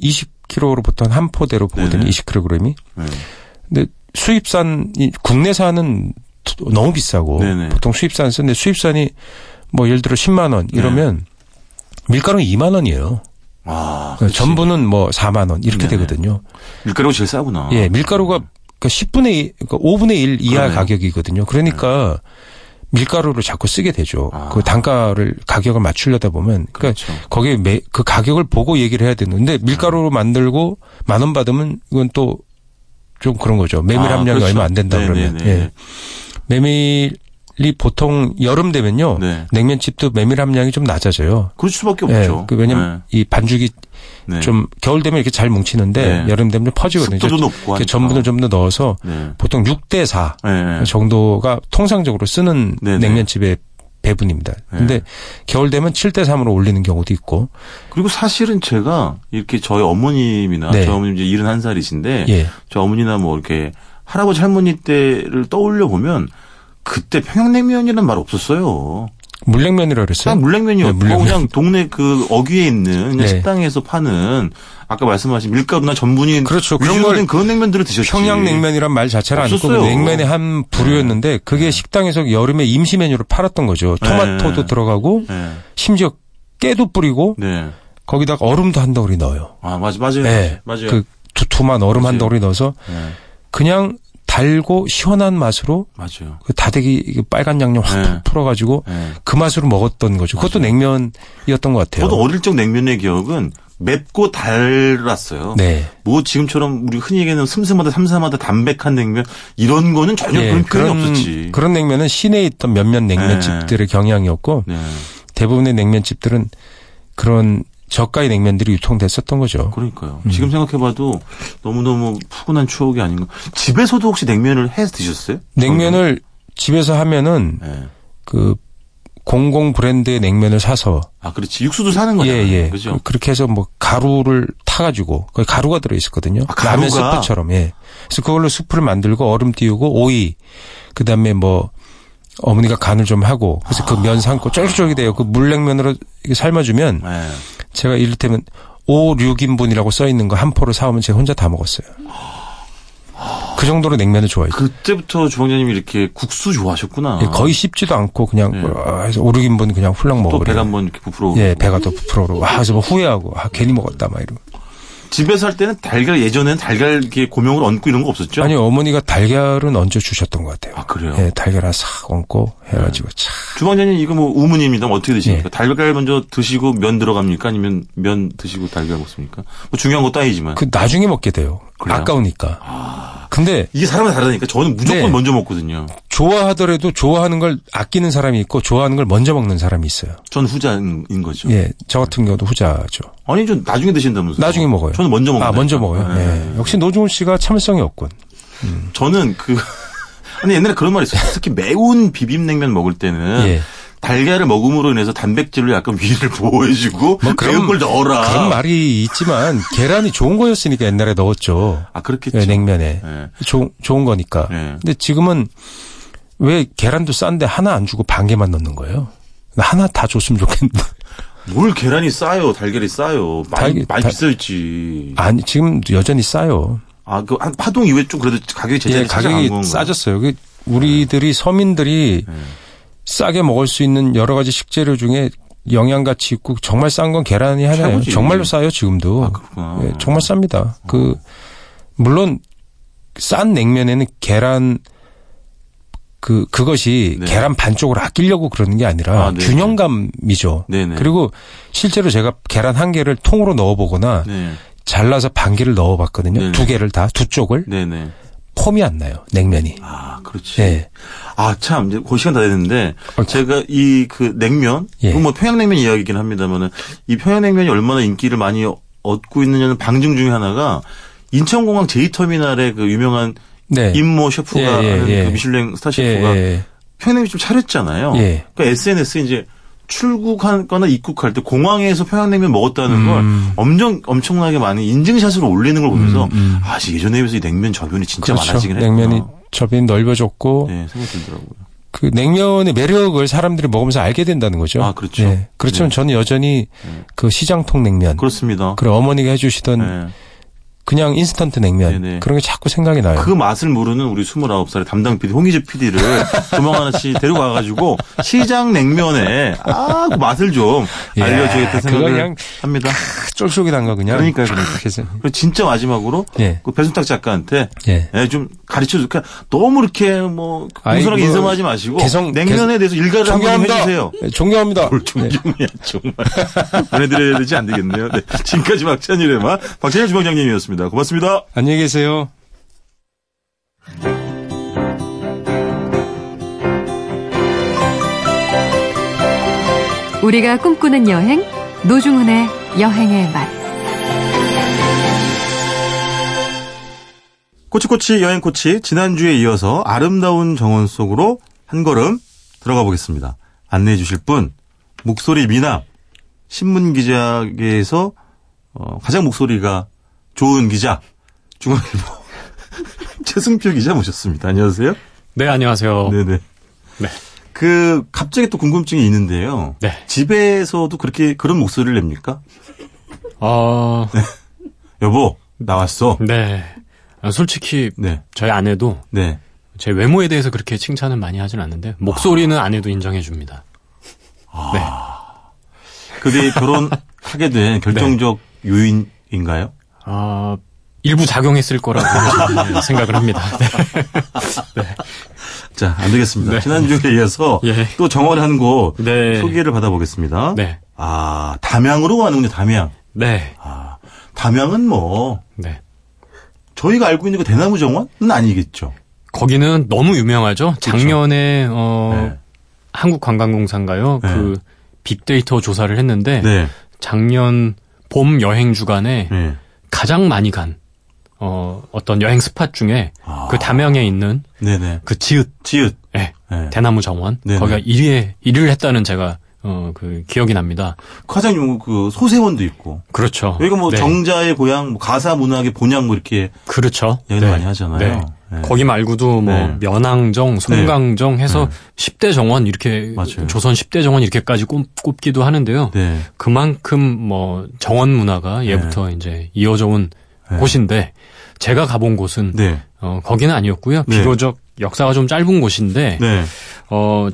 20kg로부터 한 포대로 보거든요. 네네. 20kg이. 네. 근데 수입산이 국내산은 너무 비싸고 네네. 보통 수입산 쓰는데 수입산이 뭐 예를 들어 10만 원 이러면 밀가루는 2만 원이에요. 아, 그러니까. 전부는 뭐 4만 원 이렇게 네네. 되거든요. 밀가루가 제일 싸구나. 예, 밀가루가 그러니까 10분의 1, 그러니까 5분의 1 이하 그러네요. 가격이거든요. 그러니까 밀가루를 자꾸 쓰게 되죠. 아. 그 단가를 가격을 맞추려다 보면 그러니까 그렇죠. 거기에 매, 그 가격을 보고 얘기를 해야 되는데 밀가루로 만들고 만 원 받으면 이건 또 좀 그런 거죠. 메밀 아, 함량이 그렇죠. 얼마 안 된다 그러면. 네네네. 예. 메밀 이 보통 여름 되면요. 네. 냉면집도 메밀 함량이 좀 낮아져요. 그럴 수밖에 예, 없죠. 그 왜냐면 이 반죽이 네. 네. 좀 겨울 되면 이렇게 잘 뭉치는데 네. 여름 되면 좀 퍼지거든요. 습도도 높고 하니까. 전분을 좀 더 넣어서 네. 보통 6대 4 네. 정도가 통상적으로 쓰는. 냉면집의 배분입니다. 네. 근데 겨울 되면 7대 3으로 올리는 경우도 있고. 그리고 사실은 제가 이렇게 저희 어머님이나 네. 저희 어머님 이제 71살이신데 예. 저 어머니나 뭐 이렇게 할아버지 할머니 때를 떠올려 보면 그때 평양냉면이라는 말 없었어요. 물냉면이라 그랬어요. 그냥 물냉면이었고 네, 물냉면. 그냥 동네 그 어귀에 있는 네. 식당에서 파는 아까 말씀하신 밀가루나 전분이 그렇죠. 그런 걸된 그런 냉면들을 드셨지. 평양냉면이란 말 자체를 안 없었어요. 냉면의 한 부류였는데 그게 식당에서 여름에 임시 메뉴로 팔았던 거죠. 토마토도 네. 들어가고 네. 심지어 깨도 뿌리고 네. 거기다가 얼음도 한 덩어리 넣어요. 아 맞아 맞아요. 네. 맞아요. 그 두툼한 얼음 한 맞아요. 덩어리 넣어서 네. 그냥 달고 시원한 맛으로 맞아요. 그 다대기 빨간 양념 확 네. 풀어가지고 네. 그 맛으로 먹었던 거죠. 그것도 맞아요. 냉면이었던 것 같아요. 저도 어릴 적 냉면의 기억은 맵고 달랐어요. 네. 뭐 지금처럼 우리 흔히 얘기하는 슴슴하다 삼삼하다 담백한 냉면 이런 거는 전혀 예, 그런 표현이 없었지. 그런 냉면은 시내에 있던 몇몇 냉면집들의 경향이었고 네. 대부분의 냉면집들은 그런 저가의 냉면들이 유통됐었던 거죠. 그러니까요. 음. 지금 생각해봐도 너무너무 푸근한 추억이 아닌가. 집에서도 혹시 냉면을 해서 드셨어요? 냉면을 집에서 하면은 네. 그 공공 브랜드의 냉면을 사서 아, 그렇지. 육수도 사는 거잖아요. 예, 예. 그죠? 그- 그렇게 해서 뭐 가루를 타가지고 거기 가루가 들어 있었거든요. 아, 가루가? 라면 스프처럼 예. 그래서 그걸로 스프를 만들고 얼음 띄우고 오이 그다음에 뭐 어머니가 간을 좀 하고 그래서 그 면 삶고 쫄깃쫄깃해요. 그 물냉면으로 삶아주면 네. 제가 이를테면 5, 6인분이라고 써 있는 거 한 포를 사오면 제가 혼자 다 먹었어요. 그 정도로 냉면을 좋아해요. 그때부터 주방장님이 이렇게 국수 좋아하셨구나. 예, 거의 씹지도 않고 그냥 예. 와, 해서 5, 6인분 그냥 훌렁 또 먹으래요. 배가 한번 이렇게 부풀어. 예, 배가 더 부풀어오고 와, 그래서 뭐 후회하고 아, 괜히 먹었다 막 이러고. 집에서 할 때는 달걀 예전에는 달걀 고명을 얹고 이런 거 없었죠? 아니 어머니가 달걀은 얹어 주셨던 것 같아요. 아 그래요? 예, 달걀 하나 싹 얹고 해가지고 차. 주방장님 이거 뭐 우문입니다. 뭐 어떻게 드십니까? 예. 달걀 먼저 드시고 면 들어갑니까? 아니면 면 드시고 달걀 먹습니까? 뭐 중요한 것도 아니지만 그 나중에 먹게 돼요. 그래요? 아까우니까. 근데 이게 사람마다 다르니까 저는 무조건 네. 먼저 먹거든요. 좋아하더라도 좋아하는 걸 아끼는 사람이 있고 좋아하는 걸 먼저 먹는 사람이 있어요. 전 후자인 거죠. 예, 저 같은 경우도 후자죠. 아니 좀 나중에 드신다면서요? 나중에 먹어요. 저는 먼저 먹는 아, 먼저 먹어요. 예. 역시 노중훈 씨가 참을성이 없군. 저는 그 아니 옛날에 그런 말이 있어요. 특히 매운 비빔냉면 먹을 때는 예. 달걀을 먹음으로 인해서 단백질로 약간 위를 보호해주고 뭐 그런- 매운 걸 넣어라. 그런 말이 있지만 계란이 좋은 거였으니까 옛날에 넣었죠. 아 그렇겠죠. 예, 냉면에. 예. 좋, 좋은 거니까. 네. 근데 지금은 왜 계란도 싼데 하나 안 주고 반 개만 넣는 거예요? 나 하나 다 줬으면 좋겠는데. 뭘 계란이 싸요, 달걀이 싸요. 많이 달걀- 많이 달- 비싸졌지. 아니, 지금 여전히 싸요. 아, 그, 한 파동 이후에 좀 그래도 가격이 제자리 예, 가격이? 싸졌어요. 그 우리들이 서민들이 네. 싸게 먹을 수 있는 여러 가지 식재료 중에 영양 가치 있고 정말 싼 건 계란이 하나예요. 최고지. 정말로 싸요 지금도. 아. 예, 정말 쌉니다. 그 물론 싼 냉면에는 계란 그 그것이 네. 계란 반쪽을 아끼려고 그러는 게 아니라 아, 네. 균형감이죠. 네네. 그리고 실제로 제가 계란 한 개를 통으로 넣어보거나 네. 잘라서 반 개를 넣어봤거든요. 네네. 두 개를 다 두 쪽을 네네. 폼이 안 나요. 냉면이. 아, 그렇지. 예. 아, 참, 이제 그 시간 다 됐는데, 어, 제가 이 그 냉면, 예. 뭐 평양냉면 이야기긴 합니다만은, 이 평양냉면이 얼마나 인기를 많이 얻고 있느냐는 방증 중에 하나가, 인천공항 제2터미널에 그 유명한 네. 임모 셰프가 예, 예, 하는 예. 그 미슐랭 스타 예, 셰프가 예, 평양냉면 좀 차렸잖아요. 예. 그러니까 SNS에 이제 출국하거나 입국할 때 공항에서 평양냉면 먹었다는 걸 음. 엄청 엄청나게 많이 인증샷으로 올리는 걸 보면서 음, 음. 아 예전에 비해서 이 냉면 저변이 진짜 그렇죠. 많아지긴 했구나. 냉면이 접이 넓어졌고 네 생각 들더라고요. 그 냉면의 매력을 사람들이 먹으면서 알게 된다는 거죠. 아, 그렇죠. 네. 그렇지만 네. 저는 여전히 그 시장통 냉면, 그렇습니다. 그리고 어머니가 해주시던 네. 그냥 인스턴트 냉면 네네. 그런 게 자꾸 생각이 나요. 그 맛을 모르는 우리 29살의 담당 PD 홍희재 PD를 조만간씩 데리고 가가지고 시장 냉면에 아, 그 맛을 좀 예, 알려주겠다 그거 생각을 그냥 합니다. 쫄쫄이단 거 그냥. 그러니까요, 그리고 진짜 마지막으로 예. 그 배순탁 작가한테 예. 예, 좀 가르쳐 줄. 그냥 너무 이렇게 뭐 공손하게 뭐, 인사만 하지 마시고 개성- 냉면에 대해서 일가를 한번. 해주세요. 네, 존경합니다. 뭘 존경이야 정말 보내드려야 되지 안 되겠네요. 네, 지금까지 박찬일의 맛 박찬일 주방장님이었습니다. 고맙습니다. 안녕히 계세요. 우리가 꿈꾸는 여행 노중훈의 여행의 맛 꼬치꼬치 여행 코치 지난주에 이어서 아름다운 정원 속으로 한 걸음 들어가 보겠습니다. 안내해 주실 분 목소리 미남 신문 기자계에서 어, 가장 목소리가 좋은 기자 중앙일보 최승표 기자 모셨습니다. 안녕하세요. 네, 안녕하세요. 네네. 네. 그 갑자기 또 궁금증이 있는데요. 네. 집에서도 그렇게 그런 목소리를 냅니까? 어, 여보 나왔어. 네. 아, 솔직히 네. 저희 아내도 네. 제 외모에 대해서 그렇게 칭찬은 많이 하진 않는데 목소리는 아 내도 인정해 줍니다. 네. 그게 결혼하게 된 결정적 요인인가요? 아, 일부 작용했을 거라고 생각을 합니다. 네. 자, 안 되겠습니다. 네. 지난주에 이어서 예. 또 정원한 곳 네. 소개를 받아보겠습니다. 네. 아, 담양으로 가는군요, 담양. 네. 아, 담양은 뭐, 네. 저희가 알고 있는 그 대나무 정원은 아니겠죠. 거기는 너무 유명하죠. 작년에 어 네. 한국관광공사인가요? 네. 그 빅데이터 조사를 했는데 네. 작년 봄 여행 주간에 네. 가장 많이 간 어, 어떤 여행 스팟 중에 아. 그 담양에 있는 네네. 그 지읒 지읒. 예, 네. 대나무 정원 네네. 거기가 1위에 1위를 했다는 제가 어, 그 기억이 납니다. 과장님, 그 소세원도 있고. 그렇죠. 여기가 뭐 네. 정자의 고향, 뭐 가사 문학의 본향 뭐 이렇게 그렇죠. 얘기를 많이 하잖아요. 네. 네. 거기 말고도 뭐 네. 면항정, 송강정 해서 10대 정원 이렇게 맞아요. 조선 10대 정원 이렇게까지 꼽, 꼽기도 하는데요. 네. 그만큼 뭐 정원 문화가 예부터 이제 이어져 온 네. 곳인데 제가 가본 곳은 네. 어, 거기는 아니었고요. 네. 비교적 역사가 좀 짧은 곳인데 네. 어,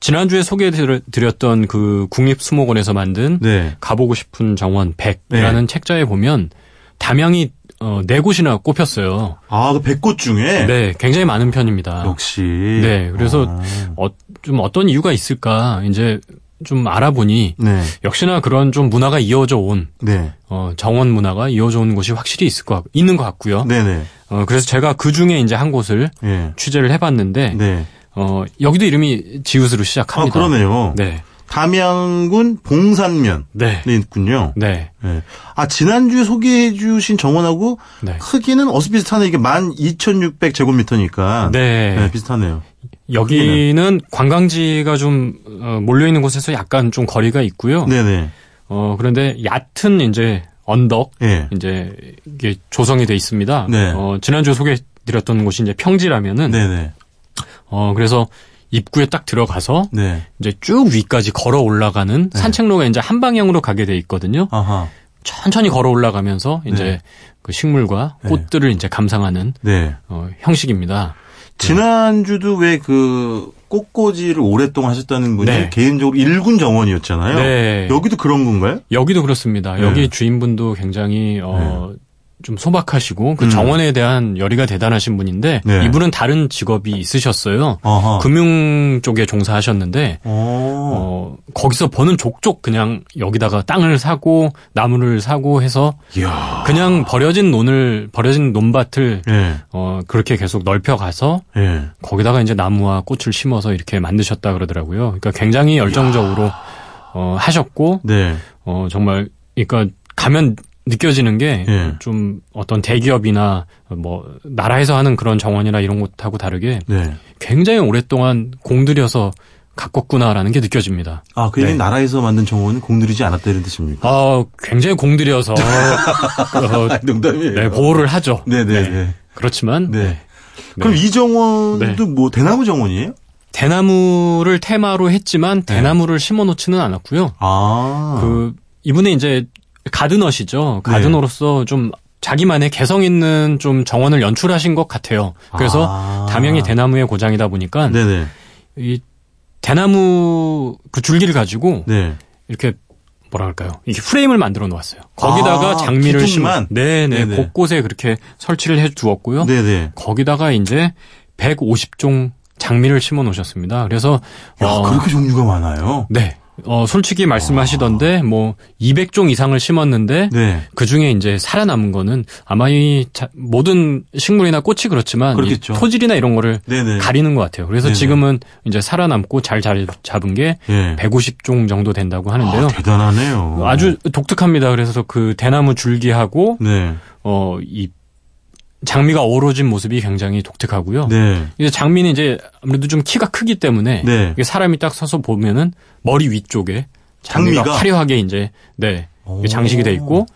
지난주에 소개해드렸던 그 국립수목원에서 만든 네. 가보고 싶은 정원 100이라는 책자에 보면 담양이 어, 네 곳이나 꼽혔어요. 아, 그 백꽃 중에? 네, 굉장히 많은 편입니다. 역시. 네, 그래서 아. 어, 좀 어떤 이유가 있을까 이제 좀 알아보니 네. 역시나 그런 좀 문화가 이어져 온 네. 어, 정원 문화가 이어져 온 곳이 확실히 있을 것 같, 있는 것 같고요. 네네. 어, 그래서 제가 그 중에 이제 한 곳을 예. 취재를 해봤는데 네. 어, 여기도 이름이 지읒으로 아, 시작합니다. 그러네요. 네, 담양군 봉산면. 네, 네, 있군요. 네, 네. 아, 지난주에 소개해 주신 정원하고 네. 크기는 어서 비슷하네. 이게 12,600제곱미터니까. 네. 네, 비슷하네요. 여기는 관광지가 좀 어, 몰려 있는 곳에서 약간 좀 거리가 있고요. 네네. 어, 그런데 얕은 이제 언덕 예. 이제 이게 조성이 돼 있습니다. 네. 어, 지난주에 소개드렸던 곳이 이제 평지라면은 네네. 어, 그래서 입구에 딱 들어가서 네. 이제 쭉 위까지 걸어 올라가는 네. 산책로가 이제 한 방향으로 가게 돼 있거든요. 아하. 천천히 걸어 올라가면서 이제 네. 그 식물과 네. 꽃들을 이제 감상하는 네. 어, 형식입니다. 지난주도 왜 그 꽃꽂이를 오랫동안 하셨다는 분이 네. 개인적으로 일군 정원이었잖아요. 네. 여기도 그런 건가요? 여기도 그렇습니다. 네. 여기 주인분도 굉장히 어, 좀 소박하시고 그 음. 정원에 대한 열의가 대단하신 분인데 네. 이분은 다른 직업이 있으셨어요. 아하. 금융 쪽에 종사하셨는데 어. 어, 거기서 버는 족족 그냥 여기다가 땅을 사고 나무를 사고 해서 이야. 그냥 버려진 논을 버려진 논밭을 예. 어, 그렇게 계속 넓혀 가서 예. 거기다가 이제 나무와 꽃을 심어서 이렇게 만드셨다 그러더라고요. 그러니까 굉장히 열정적으로 어, 하셨고 네. 어, 정말 그러니까 가면 느껴지는 게 예. 좀 어떤 대기업이나 뭐 나라에서 하는 그런 정원이나 이런 곳하고 다르게 네. 굉장히 오랫동안 공들여서 가꿨구나라는 게 느껴집니다. 아, 그 얘기는 네. 나라에서 만든 정원은 공들이지 않았다 이런 뜻입니까? 아, 굉장히 공들여서 어, 아, 농담이에요. 네, 보호를 하죠. 네네. 네. 그렇지만 네. 네. 그럼 이 정원도 네. 뭐 대나무 정원이에요? 대나무를 테마로 했지만 네. 대나무를 심어 놓지는 않았고요. 아. 그 이분은 이제 가드너시죠. 네. 가드너로서 좀 자기만의 개성 있는 좀 정원을 연출하신 것 같아요. 그래서 아. 담양이 대나무의 고장이다 보니까 네네. 이 대나무 그 줄기를 가지고 네. 이렇게 뭐라 할까요? 이게 프레임을 만들어 놓았어요. 거기다가 아, 장미를 기둥만? 심어 네네 네네. 곳곳에 그렇게 설치를 해 두었고요. 네네. 거기다가 이제 150종 장미를 심어 놓으셨습니다. 그래서 야, 어, 그렇게 종류가 많아요. 네. 어, 솔직히 말씀하시던데, 뭐, 200종 이상을 심었는데, 네. 그 중에 이제 살아남은 거는 아마 이 자- 모든 식물이나 꽃이 그렇지만. 토질이나 이런 거를 네네. 가리는 것 같아요. 그래서 네네. 지금은 이제 살아남고 잘 잘 잡은 게 예. 150종 정도 된다고 하는데요. 아, 대단하네요. 아주 독특합니다. 그래서 그 대나무 줄기하고, 네. 어, 이 장미가 어우러진 모습이 굉장히 독특하고요. 네. 이제 장미는 이제 아무래도 좀 키가 크기 때문에 네. 사람이 딱 서서 보면은 머리 위쪽에 장미가, 장미가? 화려하게 이제 네 장식이 돼 있고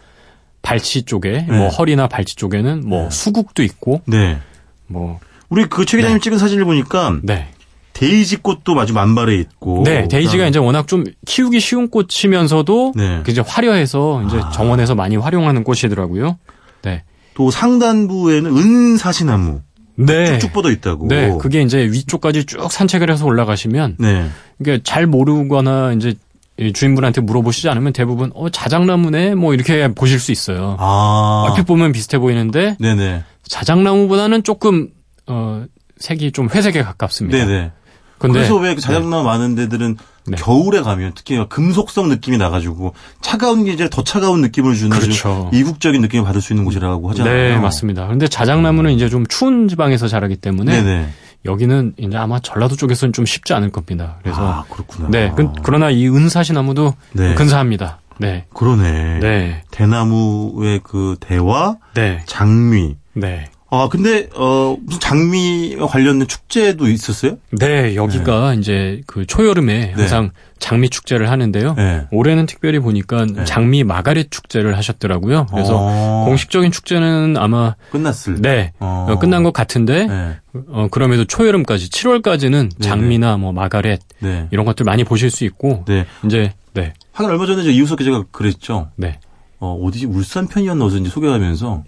발치 쪽에 네. 뭐 허리나 발치 쪽에는 뭐 네. 수국도 있고 네. 뭐 우리 그최 기자님 네. 찍은 사진을 보니까 네. 데이지 꽃도 아주 만발해 있고. 네, 데이지가 이제 워낙 좀 키우기 쉬운 꽃이면서도 네. 그 이제 화려해서 이제 정원에서 많이 활용하는 꽃이더라고요. 네. 또 상단부에는 은사시나무 네. 쭉쭉 뻗어 있다고. 네, 그게 이제 위쪽까지 쭉 산책을 해서 올라가시면 네. 이게 잘 모르거나 이제 이 주인분한테 물어보시지 않으면 대부분 어 자작나무네 뭐 이렇게 보실 수 있어요. 아. 얼핏 보면 비슷해 보이는데 네네. 자작나무보다는 조금 어 색이 좀 회색에 가깝습니다. 네네. 근데 그래서 왜그 자작나무 많은 데들은 네. 겨울에 가면 특히 금속성 느낌이 나가지고 차가운 게 이제 더 차가운 느낌을 주는 그렇죠. 이국적인 느낌을 받을 수 있는 곳이라고 하잖아요. 네, 맞습니다. 그런데 자작나무는 이제 좀 추운 지방에서 자라기 때문에 네네. 여기는 이제 아마 전라도 쪽에서는 좀 쉽지 않을 겁니다. 그래서 아 그렇구나. 네, 그, 그러나 이 은사시나무도 네. 근사합니다. 네, 그러네. 네, 대나무의 그 대화, 네, 장미. 네. 아 근데 어 무슨 장미와 관련된 축제도 있었어요? 네, 여기가 이제 그 초여름에 항상 장미 축제를 하는데요. 네. 올해는 특별히 보니까 네. 장미 마가렛 축제를 하셨더라고요. 그래서 어, 공식적인 축제는 아마 끝났을. 네 어. 어, 끝난 것 같은데 네. 어, 그럼에도 초여름까지 7월까지는 장미나 뭐 마가렛 네. 이런 것들 많이 보실 수 있고 네. 이제 네 하긴 얼마 전에 저 이우석 기자가 그랬죠. 네. 어 어디지 울산 편이었나 어서 이제 소개하면서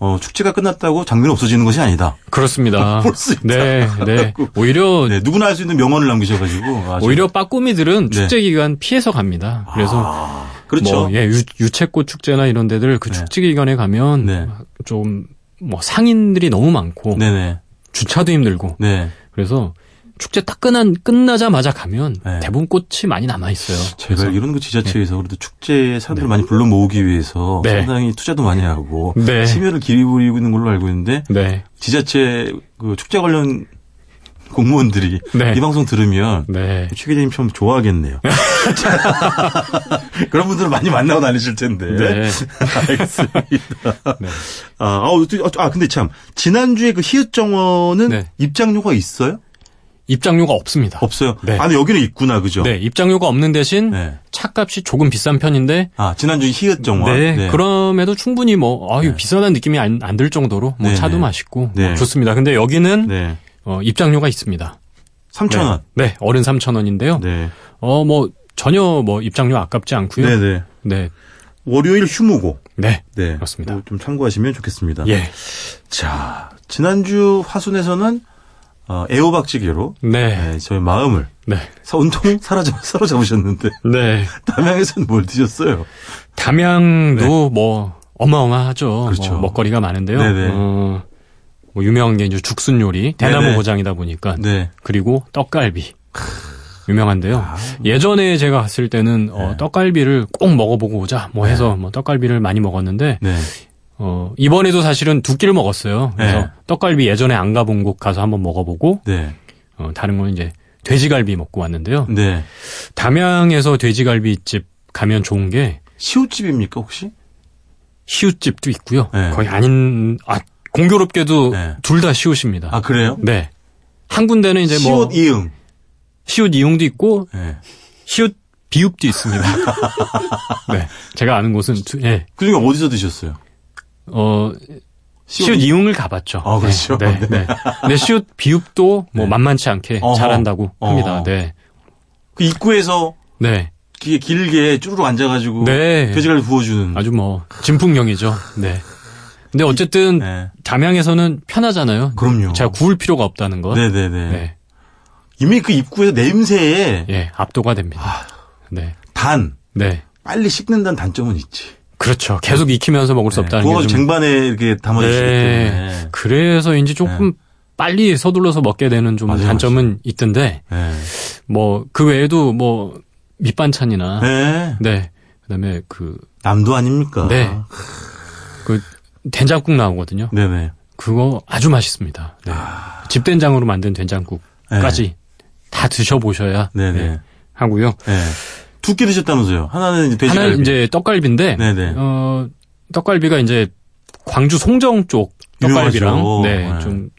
어 축제가 끝났다고 장미는 없어지는 것이 아니다. 그렇습니다. 볼 수 있다. 네, 네. 오히려 네, 누구나 알 수 있는 명언을 남기셔가지고 아주- 오히려 빠꾸미들은 네. 축제 기간 피해서 갑니다. 그래서 아, 그렇죠. 뭐, 예, 유, 유채꽃 축제나 이런 데들 그 네. 축제 기간에 가면 네. 좀뭐 상인들이 너무 많고 네네. 주차도 힘들고 네. 그래서 축제 딱 끝난 끝나자마자 가면 네. 대부분 꽃이 많이 남아 있어요. 제가 알기로는 그 지자체에서 그래도 축제에 사람들을 많이 불러 모으기 위해서 네. 상당히 투자도 많이 하고 네. 심혈을 기울이고 있는 걸로 알고 있는데 네, 지자체 그 축제 관련 공무원들이 네. 이 방송 들으면 네, 최 기자님 좀 좋아하겠네요. 그런 분들은 많이 만나고 다니실 텐데. 네. 알겠습니다. 네. 아, 아, 어, 아, 근데 참 지난주에 그 히읗 정원은 네. 입장료가 있어요? 입장료가 없습니다. 없어요. 네. 아, 근데 여기는 있구나, 그죠? 네, 입장료가 없는 대신 네. 차값이 조금 비싼 편인데 아, 지난주 히읗 정원. 네, 그럼에도 충분히 뭐 아유 네. 비싸다는 느낌이 안 들 정도로 뭐 네, 차도 네. 맛있고 네. 뭐 좋습니다. 근데 여기는 네. 어, 입장료가 있습니다. 3,000원. 네, 네, 어른 3,000원인데요. 네. 어, 뭐 전혀 뭐 입장료 아깝지 않고요. 네, 네. 네. 월요일 휴무고. 네. 네. 그렇습니다. 뭐좀 참고하시면 좋겠습니다. 예. 자, 지난주 화순에서는 어, 애호박찌개로 네. 네, 저의 마음을 네. 사- 온통 사로잡, 사로잡으셨는데 네. 담양에서는 뭘 드셨어요? 담양도 뭐 어마어마하죠. 그렇죠. 뭐 먹거리가 많은데요. 네네. 어, 뭐 유명한 게 이제 죽순 요리, 대나무 네네. 고장이다 보니까 네. 그리고 떡갈비. 유명한데요. 예전에 제가 갔을 때는 어, 네. 떡갈비를 꼭 먹어보고 오자 뭐 해서 뭐 떡갈비를 많이 먹었는데 네. 어, 이번에도 사실은 두 끼를 먹었어요. 그래서 네. 떡갈비 예전에 안 가본 곳 가서 한번 먹어보고 네. 어, 다른 건 이제 돼지갈비 먹고 왔는데요. 네. 담양에서 돼지갈비집 가면 좋은 게 시옷집입니까, 혹시? 시웃집도 있고요. 네. 거의 아닌 아 공교롭게도 네. 둘다 시웃입니다. 아, 그래요? 네. 한 군데는 이제 시옷 뭐 이응. 시웃 이용도 있고 네. 시웃 비읍도 있습니다. 네. 제가 아는 곳은 두, 예. 그 중에 어디서 드셨어요? 어 시옷 이용을 가봤죠. 아, 그렇죠. 네. 네. 네. 근데 시웃 비읍도 뭐 네. 만만치 않게 어허. 잘한다고 합니다. 네. 그 입구에서 네. 길- 길게 쭈루루 앉아가지고 네. 돼지갈비 부어주는. 아주 뭐 진풍경이죠. 네. 근데 어쨌든 네. 담양에서는 편하잖아요. 그럼요. 제가 구울 필요가 없다는 거. 네네네. 네. 이미 그 입구에서 냄새에 예, 압도가 됩니다. 아. 네. 단 네. 빨리 식는다는 단점은 있지. 그렇죠. 계속 익히면서 먹을 수 네. 없다는 게 좀. 쟁반에 이렇게 담아주시기 네. 때문에. 그래서인지 조금 빨리 서둘러서 먹게 되는 좀 맞아요, 단점은 있던데, 네. 뭐, 그 외에도 뭐, 밑반찬이나, 네. 네. 그 다음에 그, 남도 아닙니까? 네. 그, 된장국 나오거든요. 네네. 그거 아주 맛있습니다. 네. 집된장으로 만든 된장국까지 다 드셔보셔야 네네. 네, 하고요. 네. 두끼 드셨다면서요? 하나는 이제 돼지갈비. 하나는 이제 떡갈비인데, 네네. 어, 떡갈비가 이제 광주 송정 쪽 떡갈비랑 유명하죠. 네. 좀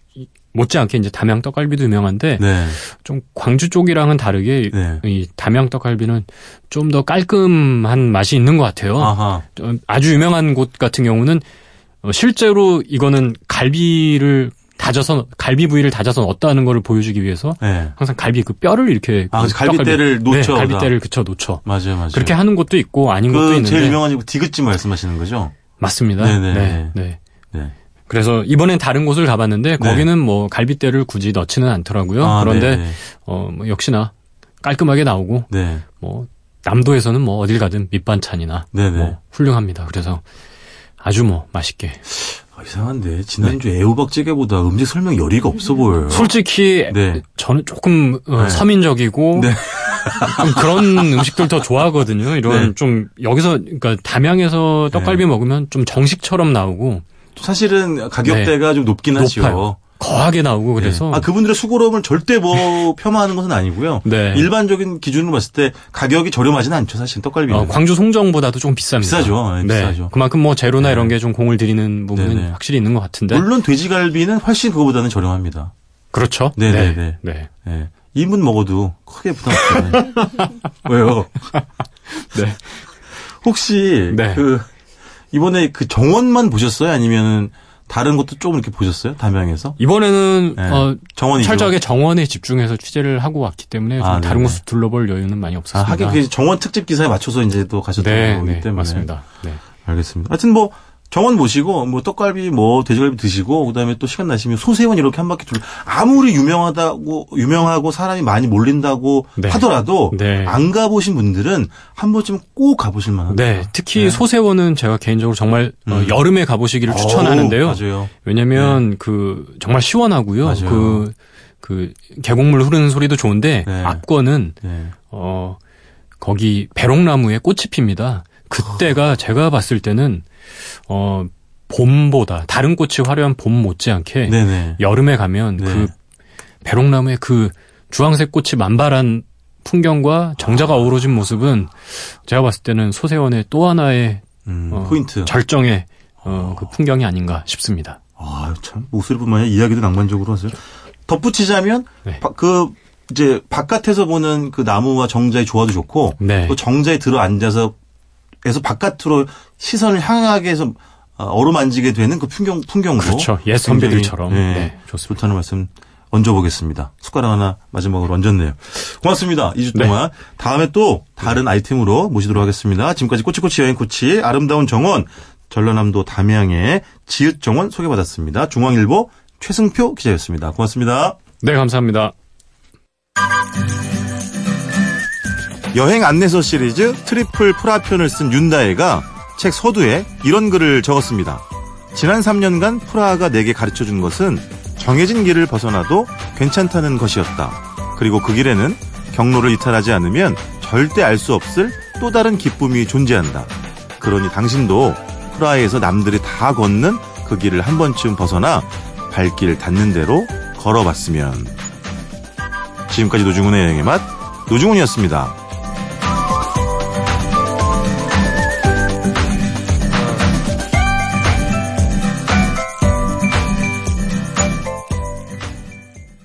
못지않게 이제 담양 떡갈비도 유명한데 네. 좀 광주 쪽이랑은 다르게 네. 이 담양 떡갈비는 좀 더 깔끔한 맛이 있는 것 같아요. 아하. 어, 아주 유명한 곳 같은 경우는 어, 실제로 이거는 갈비를 다져서 갈비 부위를 다져서 넣었다는 걸 보여주기 위해서 네. 항상 갈비 그 뼈를 이렇게 아, 그 떡갈비- 놓쳐, 네, 갈비뼈를 그쳐 놓쳐 맞아요, 맞아요. 그렇게 하는 곳도 있고 아닌 것도 그 있는데 제일 유명한 집 디귿집 말씀하시는 거죠? 맞습니다. 네네. 네, 네. 네. 그래서 이번엔 다른 곳을 가봤는데 거기는 뭐 갈비뼈를 굳이 넣지는 않더라고요. 아, 그런데 네네. 어, 뭐 역시나 깔끔하게 나오고 네. 뭐 남도에서는 뭐 어딜 가든 밑반찬이나 네네. 뭐 훌륭합니다. 그래서 아주 뭐 맛있게. 아, 이상한데 지난주 애호박찌개보다 음식 설명 열의가 없어 보여요. 솔직히 네. 저는 조금 어, 네. 서민적이고 네. 좀 그런 음식들 더 좋아하거든요. 이런 네. 좀 여기서 그러니까 담양에서 떡갈비 먹으면 좀 정식처럼 나오고 사실은 가격대가 좀 높긴 하죠. 네. 높아요. 거하게 나오고 그래서 아 그분들의 수고로움을 절대 뭐 폄하하는 것은 아니고요. 네. 일반적인 기준으로 봤을 때 가격이 저렴하진 않죠. 사실 떡갈비는. 어, 광주 송정보다도 좀 비쌉니다. 비싸죠. 네, 비싸죠. 그만큼 뭐 재료나 네. 이런 게 좀 공을 들이는 부분은. 확실히 있는 것 같은데. 물론 돼지갈비는 훨씬 그거보다는 저렴합니다. 그렇죠. 네네네. 네. 네. 예. 2분 먹어도 크게 부담 없잖아요. 왜요? 네. 혹시 네. 그 이번에 그 정원만 보셨어요? 아니면은 다른 것도 조금 이렇게 보셨어요? 담양에서? 이번에는 네. 어, 정원이죠. 철저하게 정원에 집중해서 취재를 하고 왔기 때문에 좀 아, 다른 네네. 곳을 둘러볼 여유는 많이 아, 없었습니다. 하긴 그 정원 특집 기사에 맞춰서 이제 또 가셨던 네, 거기 네, 때문에. 맞습니다. 네. 알겠습니다. 하여튼 뭐 정원 보시고 뭐 떡갈비 뭐 돼지갈비 드시고 그다음에 또 시간 나시면 소세원 이렇게 한 바퀴 둘 아무리 유명하다고 유명하고 사람이 많이 몰린다고 네. 하더라도 네. 안 가보신 분들은 한 번쯤 꼭 가보실 만합니다. 네, 특히 네. 소세원은 제가 개인적으로 정말 어, 음. 여름에 가보시기를 추천하는데요. 맞아요. 왜냐면 그 정말 시원하고요. 맞아요. 그, 그 계곡물 흐르는 소리도 좋은데 네. 앞권은 네. 어 거기 배롱나무에 꽃이 핍니다. 그때가 제가 봤을 때는 어 봄보다 다른 꽃이 화려한 봄 못지않게 네네. 여름에 가면 네. 그 배롱나무의 그 주황색 꽃이 만발한 풍경과 정자가 어우러진 모습은 제가 봤을 때는 소세원의 또 하나의 음, 어, 포인트. 절정의 어, 그 풍경이 아닌가 싶습니다. 아, 참 목소리뿐만 아니라 이야기도 낭만적으로 하세요. 덧붙이자면 네. 바- 그 이제 바깥에서 보는 그 나무와 정자의 조화도 좋고 네. 또 정자에 들어 앉아서 에서 바깥으로 시선을 향하게 해서 어, 어루만지게 되는 그 풍경 풍경도 그렇죠. 옛 선비들처럼. 굉장히, 네, 좋습니다. 좋다는 말씀 얹어보겠습니다. 숟가락 하나 마지막으로 얹었네요. 고맙습니다. 2주 네. 동안 다음에 또 다른 아이템으로 모시도록 하겠습니다. 지금까지 꼬치꼬치 여행 코치 아름다운 정원 전라남도 담양의 지읒 정원 소개받았습니다. 중앙일보 최승표 기자였습니다. 고맙습니다. 네, 감사합니다. 여행 안내서 시리즈 트리플 프라하편을 쓴 윤다혜가 책 서두에 이런 글을 적었습니다. 지난 3년간 프라하가 내게 가르쳐 준 것은 정해진 길을 벗어나도 괜찮다는 것이었다. 그리고 그 길에는 경로를 이탈하지 않으면 절대 알 수 없을 또 다른 기쁨이 존재한다. 그러니 당신도 프라하에서 남들이 다 걷는 그 길을 한 번쯤 벗어나 발길 닿는 대로 걸어봤으면. 지금까지 노중훈의 여행의 맛, 노중훈이었습니다.